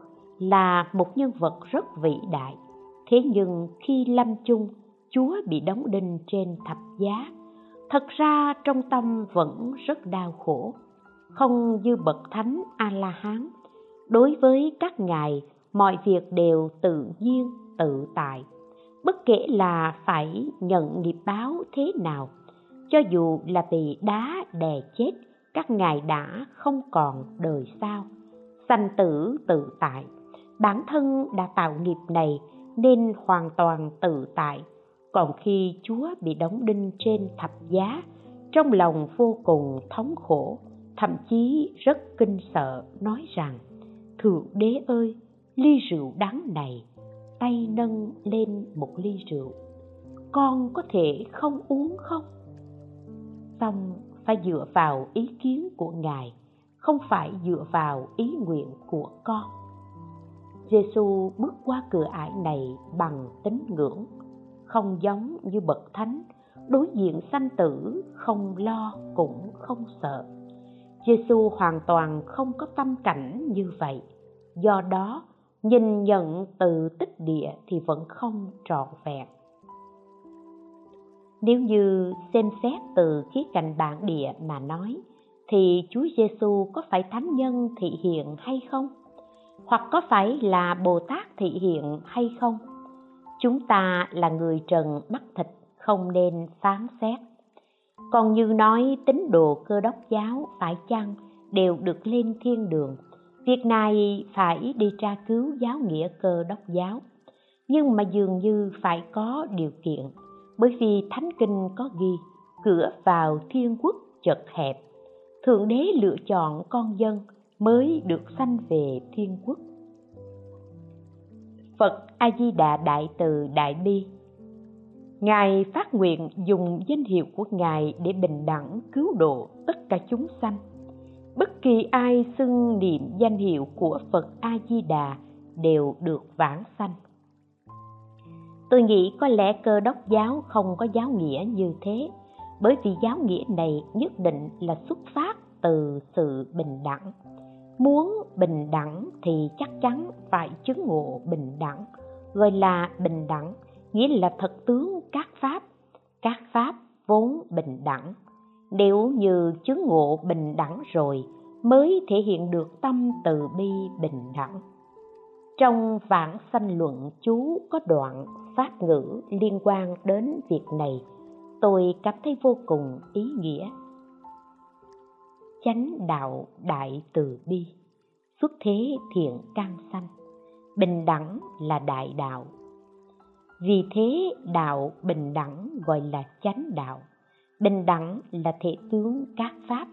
là một nhân vật rất vĩ đại, thế nhưng khi lâm chung Chúa bị đóng đinh trên thập giá. Thật ra trong tâm vẫn rất đau khổ, không như bậc thánh A-la-hán. Đối với các ngài, mọi việc đều tự nhiên, tự tại. Bất kể là phải nhận nghiệp báo thế nào, cho dù là bị đá đè chết, các ngài đã không còn đời sau. Sanh tử tự tại, bản thân đã tạo nghiệp này nên hoàn toàn tự tại. Còn khi chúa bị đóng đinh trên thập giá, trong lòng vô cùng thống khổ, thậm chí rất kinh sợ, nói rằng, thượng đế ơi, ly rượu đắng này, tay nâng lên một ly rượu, con có thể không uống không? Xong, phải dựa vào ý kiến của ngài, không phải dựa vào ý nguyện của con. Giêsu bước qua cửa ải này bằng tín ngưỡng, không giống như bậc thánh, đối diện sanh tử không lo cũng không sợ Giêsu hoàn toàn không có tâm cảnh như vậy, do đó nhìn nhận từ tích địa thì vẫn không trọn vẹn nếu như xem xét từ khía cạnh bản địa mà nói, thì Chúa Giêsu có phải thánh nhân thị hiện hay không? Hoặc có phải là Bồ Tát thị hiện hay không? chúng ta là người trần mắt thịt, không nên phán xét. Còn như nói tín đồ cơ đốc giáo phải chăng đều được lên thiên đường, việc này phải đi tra cứu giáo nghĩa cơ đốc giáo. Nhưng mà dường như phải có điều kiện, bởi vì thánh kinh có ghi, cửa vào thiên quốc chật hẹp. Thượng đế lựa chọn con dân mới được sanh về thiên quốc Phật A Di Đà Đại Từ Đại Bi. Ngài phát nguyện dùng danh hiệu của Ngài để bình đẳng cứu độ tất cả chúng sanh. Bất kỳ ai xưng niệm danh hiệu của Phật A Di Đà đều được vãng sanh. Tôi nghĩ có lẽ cơ đốc giáo không có giáo nghĩa như thế, bởi vì giáo nghĩa này nhất định là xuất phát từ sự bình đẳng muốn bình đẳng thì chắc chắn phải chứng ngộ bình đẳng. Gọi là bình đẳng, nghĩa là thật tướng các pháp. Các pháp vốn bình đẳng. Nếu như chứng ngộ bình đẳng rồi, mới thể hiện được tâm từ bi bình đẳng. Trong vãng sanh luận chú có đoạn phát ngữ liên quan đến việc này, tôi cảm thấy vô cùng ý nghĩa chánh đạo đại từ bi, xuất thế thiện căn sanh, bình đẳng là đại đạo. Vì thế đạo bình đẳng gọi là chánh đạo, bình đẳng là thể tướng các pháp.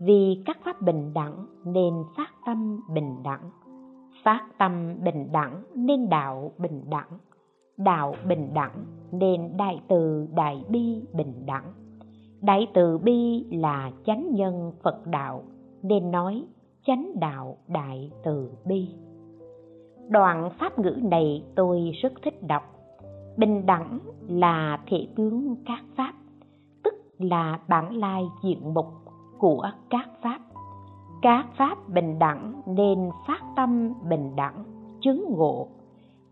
Vì các pháp bình đẳng nên phát tâm bình đẳng, phát tâm bình đẳng nên đạo bình đẳng, đạo bình đẳng nên đại từ đại bi bình đẳng đại từ bi là chánh nhân phật đạo, nên nói chánh đạo đại từ bi. Đoạn pháp ngữ này tôi rất thích đọc. Bình đẳng là thể tướng các pháp, tức là bản lai diện mục của các pháp. Các pháp bình đẳng nên phát tâm bình đẳng, chứng ngộ.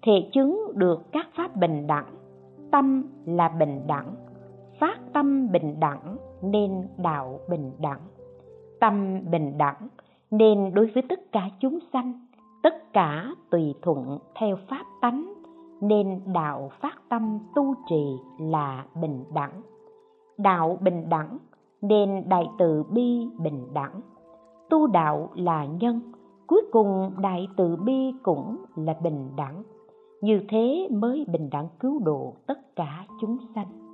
Thể chứng được các pháp bình đẳng, tâm là bình đẳng phát tâm bình đẳng nên đạo bình đẳng. Tâm bình đẳng nên đối với tất cả chúng sanh, tất cả tùy thuận theo pháp tánh, nên đạo phát tâm tu trì là bình đẳng. Đạo bình đẳng nên đại từ bi bình đẳng. Tu đạo là nhân, cuối cùng đại từ bi cũng là bình đẳng. Như thế mới bình đẳng cứu độ tất cả chúng sanh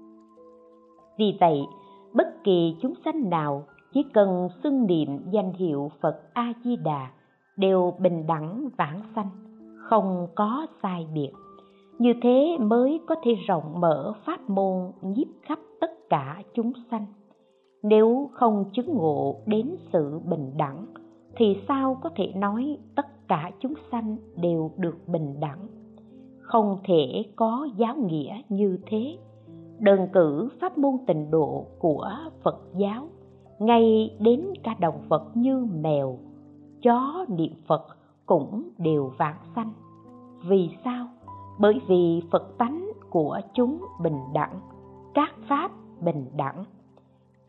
vì vậy, bất kỳ chúng sanh nào chỉ cần xưng niệm danh hiệu phật a di đà đều bình đẳng vãng sanh, không có sai biệt. Như thế mới có thể rộng mở pháp môn nhiếp khắp tất cả chúng sanh. Nếu không chứng ngộ đến sự bình đẳng, thì sao có thể nói tất cả chúng sanh đều được bình đẳng? Không thể có giáo nghĩa như thế đơn cử pháp môn tịnh độ của phật giáo, ngay đến cả động vật như mèo, chó, niệm phật cũng đều vãng sanh. Vì sao? Bởi vì phật tánh của chúng bình đẳng, các pháp bình đẳng.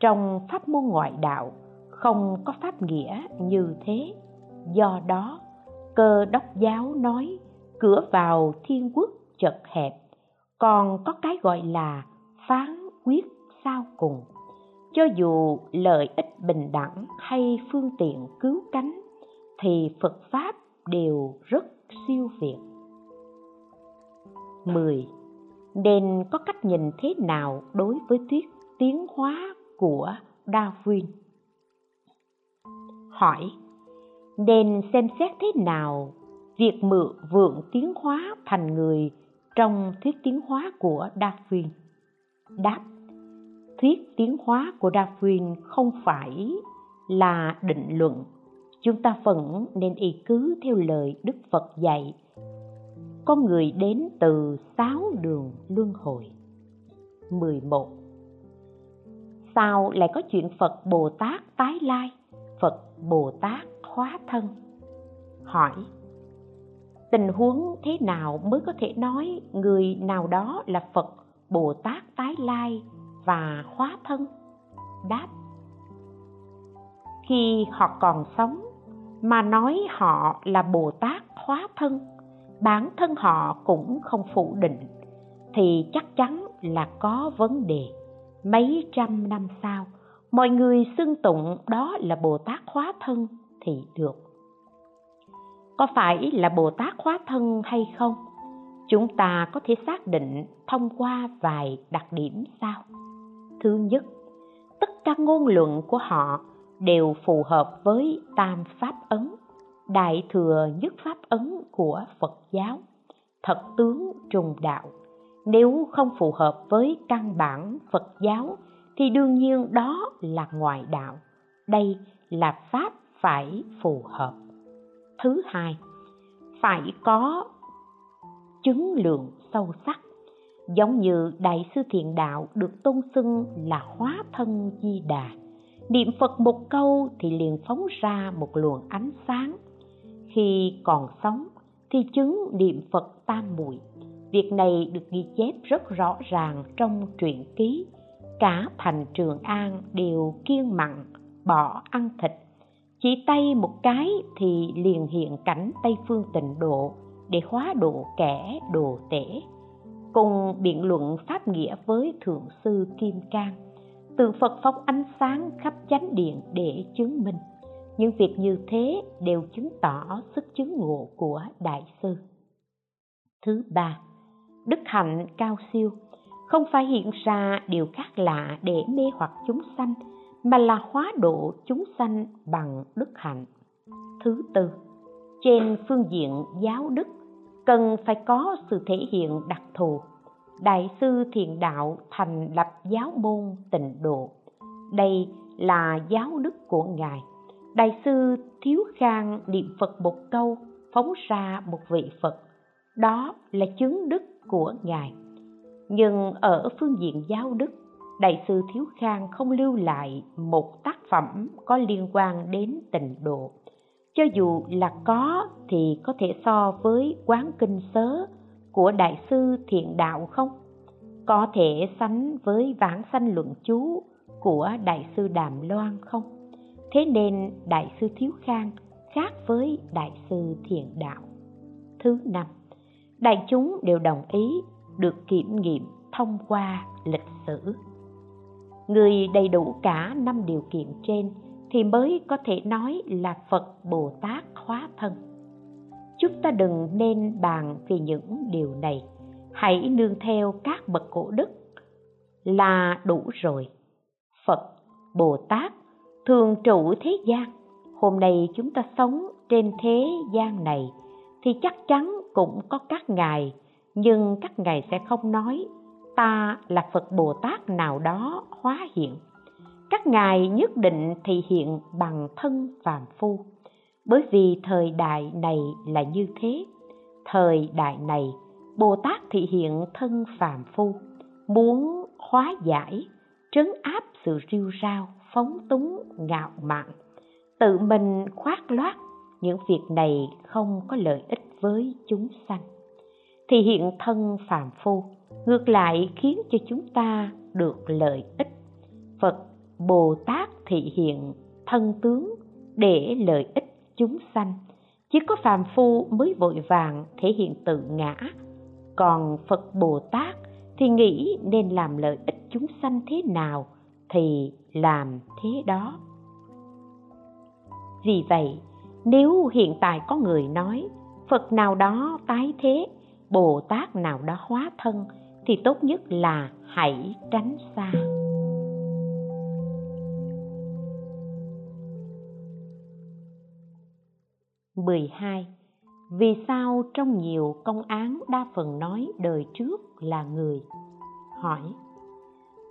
Trong pháp môn ngoại đạo, không có pháp nghĩa như thế. Do đó, cơ đốc giáo nói, cửa vào thiên quốc chật hẹp, còn có cái gọi là phán quyết sau cùng cho dù lợi ích bình đẳng hay phương tiện cứu cánh thì phật pháp đều rất siêu việt 10. Nên có cách nhìn thế nào đối với thuyết tiến hóa của Darwin? Hỏi, nên xem xét thế nào việc mượn vượng tiến hóa thành người trong thuyết tiến hóa của Darwin? Đáp, thuyết tiến hóa của Darwin không phải là định luận. Chúng ta vẫn nên y cứ theo lời Đức Phật dạy. Con người đến từ sáu đường luân hồi. 11. Sao lại có chuyện Phật Bồ Tát tái lai, Phật Bồ Tát hóa thân? Hỏi, tình huống thế nào mới có thể nói người nào đó là Phật Bồ Tát tái lai và hóa thân? Đáp, khi họ còn sống mà nói họ là Bồ Tát hóa thân, bản thân họ cũng không phủ định thì chắc chắn là có vấn đề. Mấy trăm năm sau, mọi người xưng tụng đó là Bồ Tát hóa thân thì được. Có phải là Bồ Tát hóa thân hay không? Chúng ta có thể xác định thông qua vài đặc điểm sau. Thứ nhất, tất cả ngôn luận của họ đều phù hợp với tam pháp ấn, đại thừa nhất pháp ấn của Phật giáo, thật tướng trùng đạo. Nếu không phù hợp với căn bản Phật giáo thì đương nhiên đó là ngoại đạo. Đây là pháp phải phù hợp. Thứ hai, phải có chứng lượng sâu sắc, giống như đại sư thiện đạo được tôn xưng là hóa thân di đà. Niệm phật một câu thì liền phóng ra một luồng ánh sáng. Khi còn sống thì chứng niệm phật tam muội. Việc này được ghi chép rất rõ ràng trong truyện ký cả thành trường an đều kiêng mặn bỏ ăn thịt. Chỉ tay một cái thì liền hiện cảnh tây phương tịnh độ để hóa độ kẻ, đồ tể. Cùng biện luận pháp nghĩa với thượng sư kim cang, từ phật phóng ánh sáng khắp chánh điện để chứng minh. Những việc như thế đều chứng tỏ sức chứng ngộ của đại sư. Thứ ba, đức hạnh cao siêu. Không phải hiện ra điều khác lạ để mê hoặc chúng sanh, mà là hóa độ chúng sanh bằng đức hạnh. Thứ tư, trên phương diện giáo đức cần phải có sự thể hiện đặc thù. Đại sư thiền đạo thành lập giáo môn tịnh độ. Đây là giáo đức của ngài. Đại sư thiếu khang niệm phật một câu, phóng ra một vị phật. Đó là chứng đức của ngài. Nhưng ở phương diện giáo đức, đại sư thiếu khang không lưu lại một tác phẩm có liên quan đến tịnh độ cho dù là có thì có thể so với quán kinh sớ của đại sư thiện đạo không? Có thể sánh với vãng sanh luận chú của đại sư đàm loan không? Thế nên đại sư thiếu khang khác với đại sư thiện đạo. Thứ năm, đại chúng đều đồng ý được kiểm nghiệm thông qua lịch sử. Người đầy đủ cả năm điều kiện trên thì mới có thể nói là phật bồ tát hóa thân. Chúng ta đừng nên bàn về những điều này. Hãy nương theo các bậc cổ đức là đủ rồi. Phật bồ tát thường trụ thế gian. Hôm nay chúng ta sống trên thế gian này thì chắc chắn cũng có các ngài, nhưng các ngài sẽ không nói ta là phật bồ tát nào đó hóa hiện các ngài nhất định thì hiện bằng thân phàm phu. Bởi vì thời đại này là như thế. Thời đại này bồ tát thị hiện thân phàm phu, muốn hóa giải, trấn áp sự riêu rao, phóng túng, ngạo mạn. Tự mình khoác loát, những việc này không có lợi ích với chúng sanh. Thì hiện thân phàm phu, ngược lại khiến cho chúng ta được lợi ích. Phật bồ tát thị hiện thân tướng để lợi ích chúng sanh. Chỉ có phàm phu mới vội vàng thể hiện tự ngã. Còn phật bồ tát thì nghĩ nên làm lợi ích chúng sanh thế nào thì làm thế đó. Vì vậy, nếu hiện tại có người nói phật nào đó tái thế bồ tát nào đó hóa thân, thì tốt nhất là hãy tránh xa. 12. Vì sao trong nhiều công án đa phần nói đời trước là người? Hỏi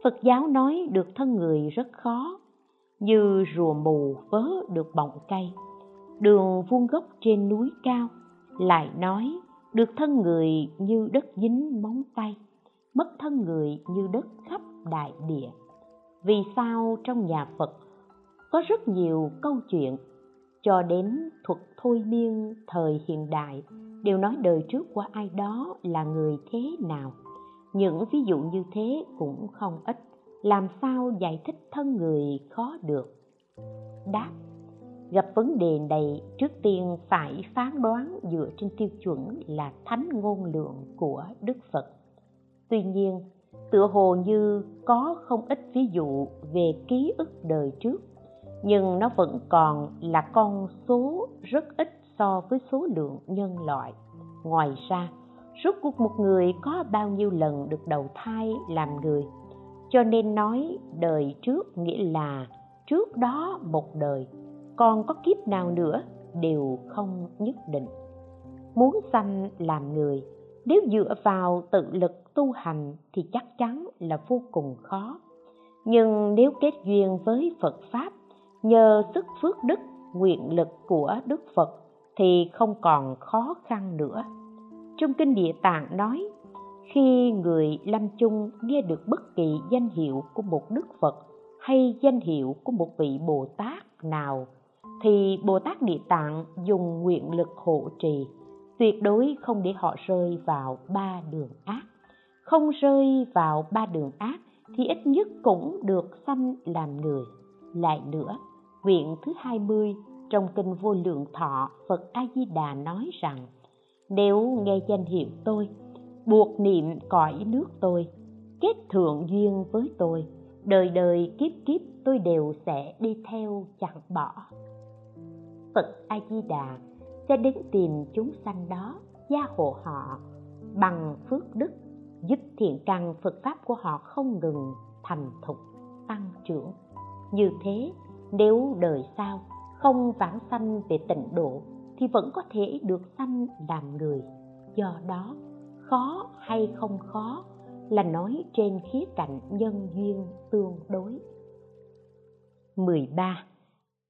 Phật giáo nói được thân người rất khó, như rùa mù vớ được bọng cây, đường vuông gốc trên núi cao, lại nói được thân người như đất dính móng tay, mất thân người như đất khắp đại địa. Vì sao trong nhà Phật có rất nhiều câu chuyện cho đến thuật thôi miên thời hiện đại, đều nói đời trước của ai đó là người thế nào. Những ví dụ như thế cũng không ít, làm sao giải thích thân người khó được? Đáp, gặp vấn đề này, trước tiên phải phán đoán dựa trên tiêu chuẩn là thánh ngôn lượng của đức phật. Tuy nhiên, tựa hồ như có không ít ví dụ về ký ức đời trước nhưng nó vẫn còn là con số rất ít so với số lượng nhân loại. Ngoài ra, rốt cuộc một người có bao nhiêu lần được đầu thai làm người? Cho nên nói đời trước nghĩa là trước đó một đời. Còn có kiếp nào nữa đều không nhất định. Muốn sanh làm người, nếu dựa vào tự lực tu hành thì chắc chắn là vô cùng khó. Nhưng nếu kết duyên với phật pháp nhờ sức phước đức nguyện lực của đức phật thì không còn khó khăn nữa. Trong kinh địa tạng nói, khi người lâm chung nghe được bất kỳ danh hiệu của một đức phật hay danh hiệu của một vị bồ tát nào, thì bồ tát địa tạng dùng nguyện lực hộ trì, tuyệt đối không để họ rơi vào ba đường ác. Không rơi vào ba đường ác thì ít nhất cũng được sanh làm người. Lại nữa Nguyện thứ 20 trong kinh vô lượng thọ, Phật A Di Đà nói rằng, nếu nghe danh hiệu tôi, buộc niệm cõi nước tôi, kết thượng duyên với tôi, đời đời kiếp kiếp tôi đều sẽ đi theo chẳng bỏ. Phật A Di Đà sẽ đến tìm chúng sanh đó, gia hộ họ, bằng phước đức, giúp thiện căn Phật pháp của họ không ngừng thành thục, tăng trưởng. Như thế nếu đời sau không vãng sanh về tịnh độ thì vẫn có thể được sanh làm người do đó khó hay không khó là nói trên khía cạnh nhân duyên tương đối 13.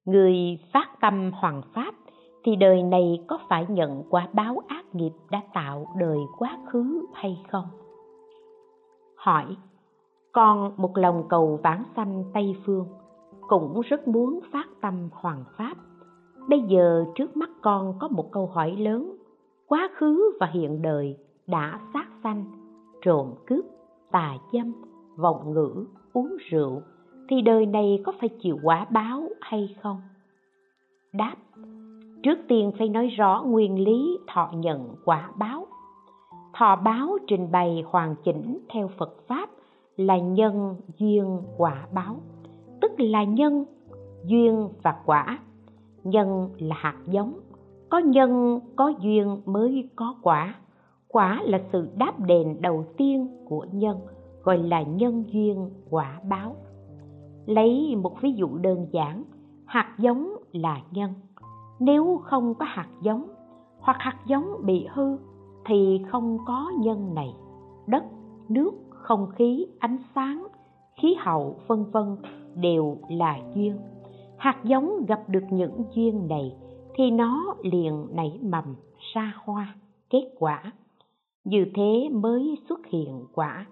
Người phát tâm hoàng pháp thì đời này có phải nhận quả báo ác nghiệp đã tạo đời quá khứ hay không? Hỏi, con một lòng cầu vãng sanh Tây Phương, cũng rất muốn phát tâm hoàng pháp. Bây giờ trước mắt con có một câu hỏi lớn. Quá khứ và hiện đời đã sát sanh, trộm cướp, tà dâm, vọng ngữ, uống rượu, thì đời này có phải chịu quả báo hay không? Đáp, trước tiên phải nói rõ nguyên lý thọ nhận quả báo. Thọ báo trình bày hoàn chỉnh theo phật pháp là nhân duyên quả báo tức là nhân, duyên và quả. Nhân là hạt giống, có nhân, có duyên mới có quả. Quả là sự đáp đền đầu tiên của nhân, gọi là nhân duyên quả báo. Lấy một ví dụ đơn giản, hạt giống là nhân. Nếu không có hạt giống hoặc hạt giống bị hư, thì không có nhân này. Đất, nước, không khí, ánh sáng, khí hậu, vân vân đều là duyên. Hạt giống gặp được những duyên này thì nó liền nảy mầm ra hoa, kết quả. Như thế mới xuất hiện quả.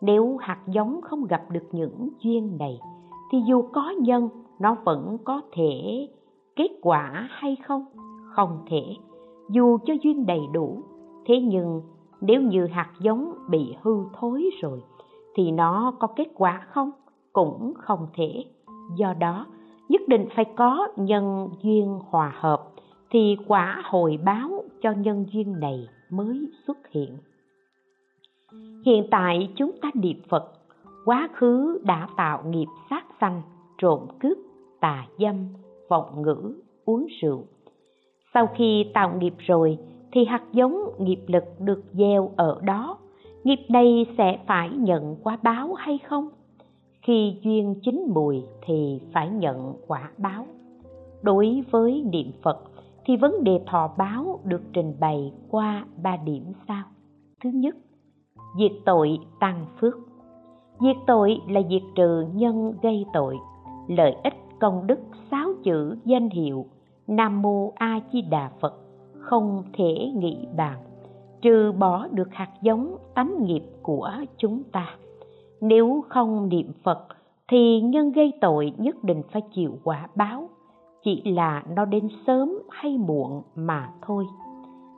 Nếu hạt giống không gặp được những duyên này thì dù có nhân, nó vẫn có thể kết quả hay không? Không thể. Dù cho duyên đầy đủ, thế nhưng nếu như hạt giống bị hư thối rồi thì nó có kết quả không? Cũng không thể. Do đó, nhất định phải có nhân duyên hòa hợp thì quả hồi báo cho nhân duyên này mới xuất hiện. Hiện tại chúng ta niệm phật, quá khứ đã tạo nghiệp sát sanh, trộm cướp, tà dâm, vọng ngữ, uống rượu. Sau khi tạo nghiệp rồi thì hạt giống nghiệp lực được gieo ở đó. Nghiệp này sẽ phải nhận quả báo hay không? Khi duyên chín mùi thì phải nhận quả báo. Đối với niệm phật thì vấn đề thọ báo được trình bày qua ba điểm sau. Thứ nhất, diệt tội tăng phước. Diệt tội là diệt trừ nhân gây tội, lợi ích công đức sáu chữ danh hiệu nam mô a di đà phật, không thể nghĩ bàn, trừ bỏ được hạt giống tánh nghiệp của chúng ta nếu không niệm phật, thì nhân gây tội nhất định phải chịu quả báo. Chỉ là nó đến sớm hay muộn mà thôi.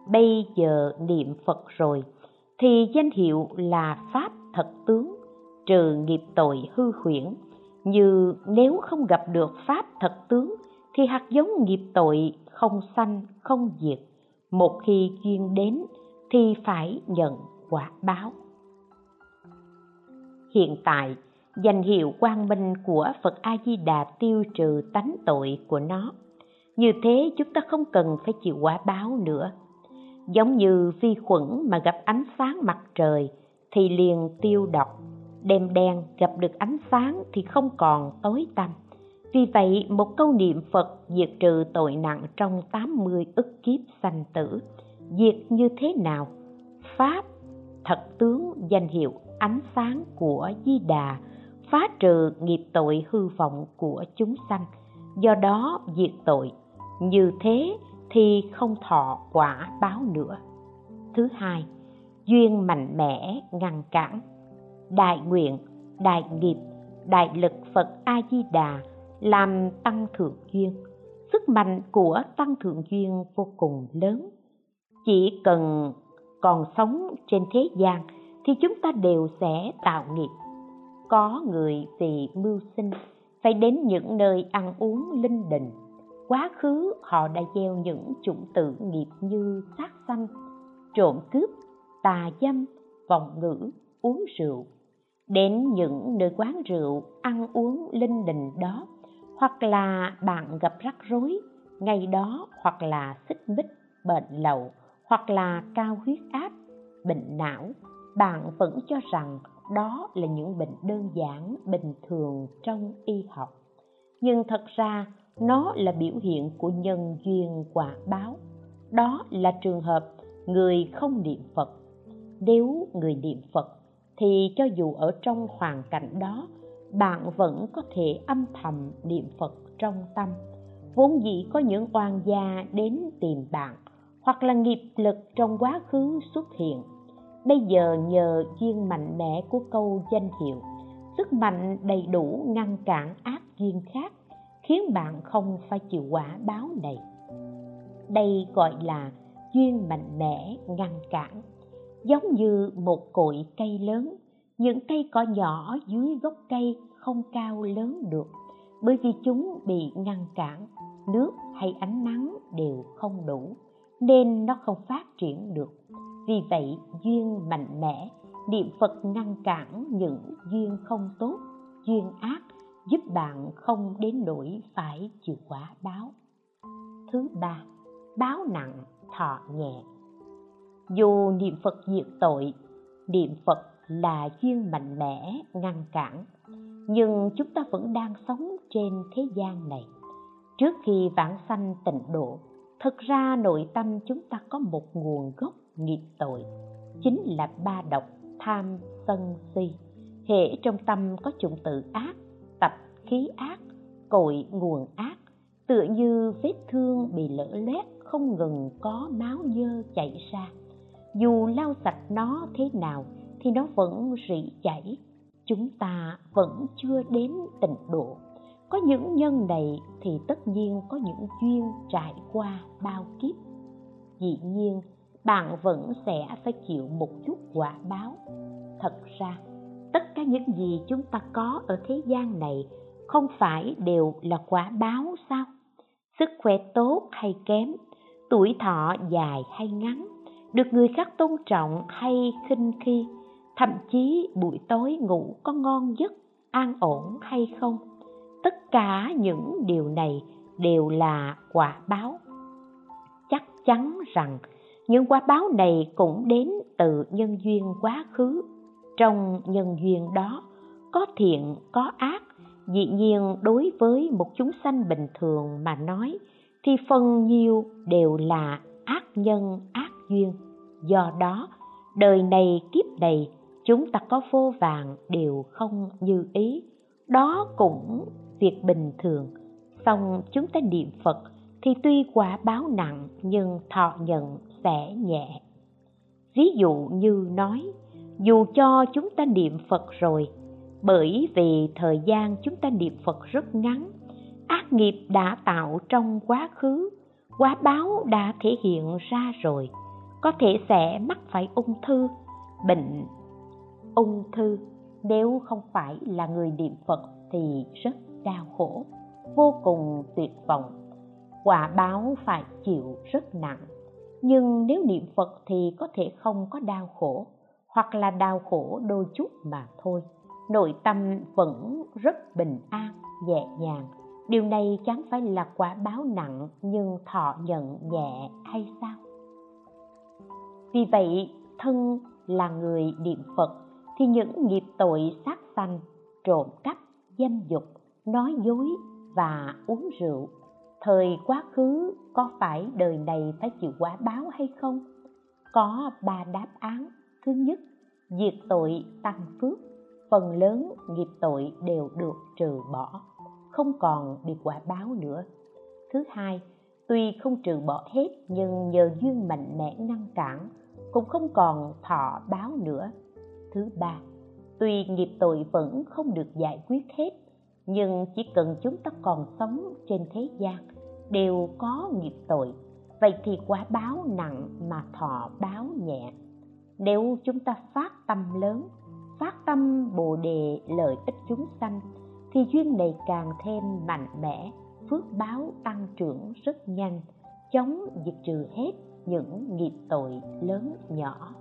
Bây giờ niệm phật rồi, thì danh hiệu là pháp thật tướng, trừ nghiệp tội hư huyễn. Như nếu không gặp được pháp thật tướng, thì hạt giống nghiệp tội không sanh, không diệt. Một khi duyên đến, thì phải nhận quả báo hiện tại danh hiệu quang minh của phật a di đà tiêu trừ tánh tội của nó. Như thế chúng ta không cần phải chịu quả báo nữa. Giống như vi khuẩn mà gặp ánh sáng mặt trời thì liền tiêu độc đêm đen gặp được ánh sáng thì không còn tối tăm. Vì vậy, một câu niệm phật diệt trừ tội nặng trong 80 ức kiếp sanh tử, diệt như thế nào? Pháp, thật tướng danh hiệu ánh sáng của di đà, phá trừ nghiệp tội hư vọng của chúng sanh. Do đó diệt tội, như thế thì không thọ quả báo nữa. Thứ hai, duyên mạnh mẽ, ngăn cản. Đại nguyện, đại nghiệp, đại lực phật a di đà làm tăng thượng duyên. Sức mạnh của tăng thượng duyên vô cùng lớn. Chỉ cần còn sống trên thế gian thì chúng ta đều sẽ tạo nghiệp. Có người vì mưu sinh, phải đến những nơi ăn uống linh đình. Quá khứ họ đã gieo những chủng tử nghiệp như sát sanh trộm cướp, tà dâm, vọng ngữ, uống rượu. Đến những nơi quán rượu, ăn uống linh đình đó, hoặc là bạn gặp rắc rối ngay đó hoặc là xích mích, bệnh lậu, hoặc là cao huyết áp, bệnh não bạn vẫn cho rằng đó là những bệnh đơn giản, bình thường trong y học. Nhưng thật ra, nó là biểu hiện của nhân duyên quả báo. Đó là trường hợp người không niệm phật. Nếu người niệm phật, thì cho dù ở trong hoàn cảnh đó, bạn vẫn có thể âm thầm niệm phật trong tâm. Vốn dĩ có những oan gia đến tìm bạn, hoặc là nghiệp lực trong quá khứ xuất hiện bây giờ nhờ duyên mạnh mẽ của câu danh hiệu, sức mạnh đầy đủ ngăn cản ác duyên khác, khiến bạn không phải chịu quả báo này. Đây gọi là duyên mạnh mẽ ngăn cản. Giống như một cội cây lớn, những cây cỏ nhỏ dưới gốc cây không cao lớn được, bởi vì chúng bị ngăn cản, nước hay ánh nắng đều không đủ, nên nó không phát triển được vì vậy, duyên mạnh mẽ, niệm phật ngăn cản những duyên không tốt, duyên ác, giúp bạn không đến nỗi phải chịu quả báo. Thứ ba, báo nặng, thọ nhẹ. Dù niệm phật diệt tội, niệm phật là duyên mạnh mẽ, ngăn cản. Nhưng chúng ta vẫn đang sống trên thế gian này. Trước khi vãng sanh tịnh độ thực ra nội tâm chúng ta có một nguồn gốc nghiệp tội. Chính là ba độc tham sân si. Hệ trong tâm có chủng tự ác, tập khí ác, cội nguồn ác. Tựa như vết thương bị lỡ lét không ngừng có máu dơ chảy ra. Dù lau sạch nó thế nào thì nó vẫn rỉ chảy. Chúng ta vẫn chưa đến tịnh độ. Có những nhân này thì tất nhiên có những duyên trải qua bao kiếp. Dĩ nhiên bạn vẫn sẽ phải chịu một chút quả báo. Thật ra, tất cả những gì chúng ta có ở thế gian này không phải đều là quả báo sao? Sức khỏe tốt hay kém, tuổi thọ dài hay ngắn, được người khác tôn trọng hay khinh khi, thậm chí buổi tối ngủ có ngon giấc, an ổn hay không, tất cả những điều này đều là quả báo. Chắc chắn rằng những quả báo này cũng đến từ nhân duyên quá khứ. Trong nhân duyên đó, có thiện, có ác. Dĩ nhiên, đối với một chúng sanh bình thường mà nói, thì phần nhiều đều là ác nhân, ác duyên. Do đó, đời này kiếp này, chúng ta có vô vàng đều không như ý. Đó cũng việc bình thường. Xong chúng ta niệm phật thì tuy quả báo nặng nhưng thọ nhận sẽ nhẹ. Ví dụ như nói, dù cho chúng ta niệm phật rồi, bởi vì thời gian chúng ta niệm phật rất ngắn, ác nghiệp đã tạo trong quá khứ, quá báo đã thể hiện ra rồi, có thể sẽ mắc phải ung thư, bệnh. Ung thư, nếu không phải là người niệm phật thì rất đau khổ, vô cùng tuyệt vọng, quả báo phải chịu rất nặng nhưng nếu niệm phật thì có thể không có đau khổ, hoặc là đau khổ đôi chút mà thôi. Nội tâm vẫn rất bình an, nhẹ nhàng. Điều này chẳng phải là quả báo nặng, nhưng thọ nhận nhẹ hay sao? Vì vậy, thân là người niệm phật thì những nghiệp tội sát sanh, trộm cắp, dâm dục, nói dối và uống rượu thời quá khứ có phải đời này phải chịu quả báo hay không? Có ba đáp án. Thứ nhất, diệt tội tăng phước. Phần lớn nghiệp tội đều được trừ bỏ, không còn bị quả báo nữa. Thứ hai, tuy không trừ bỏ hết, nhưng nhờ duyên mạnh mẽ ngăn cản, cũng không còn thọ báo nữa. Thứ ba, tuy nghiệp tội vẫn không được giải quyết hết, nhưng chỉ cần chúng ta còn sống trên thế gian đều có nghiệp tội. Vậy thì quả báo nặng mà thọ báo nhẹ. Nếu chúng ta phát tâm lớn, phát tâm bồ đề lợi ích chúng sanh, thì duyên này càng thêm mạnh mẽ, phước báo tăng trưởng rất nhanh, chống diệt trừ hết những nghiệp tội lớn nhỏ.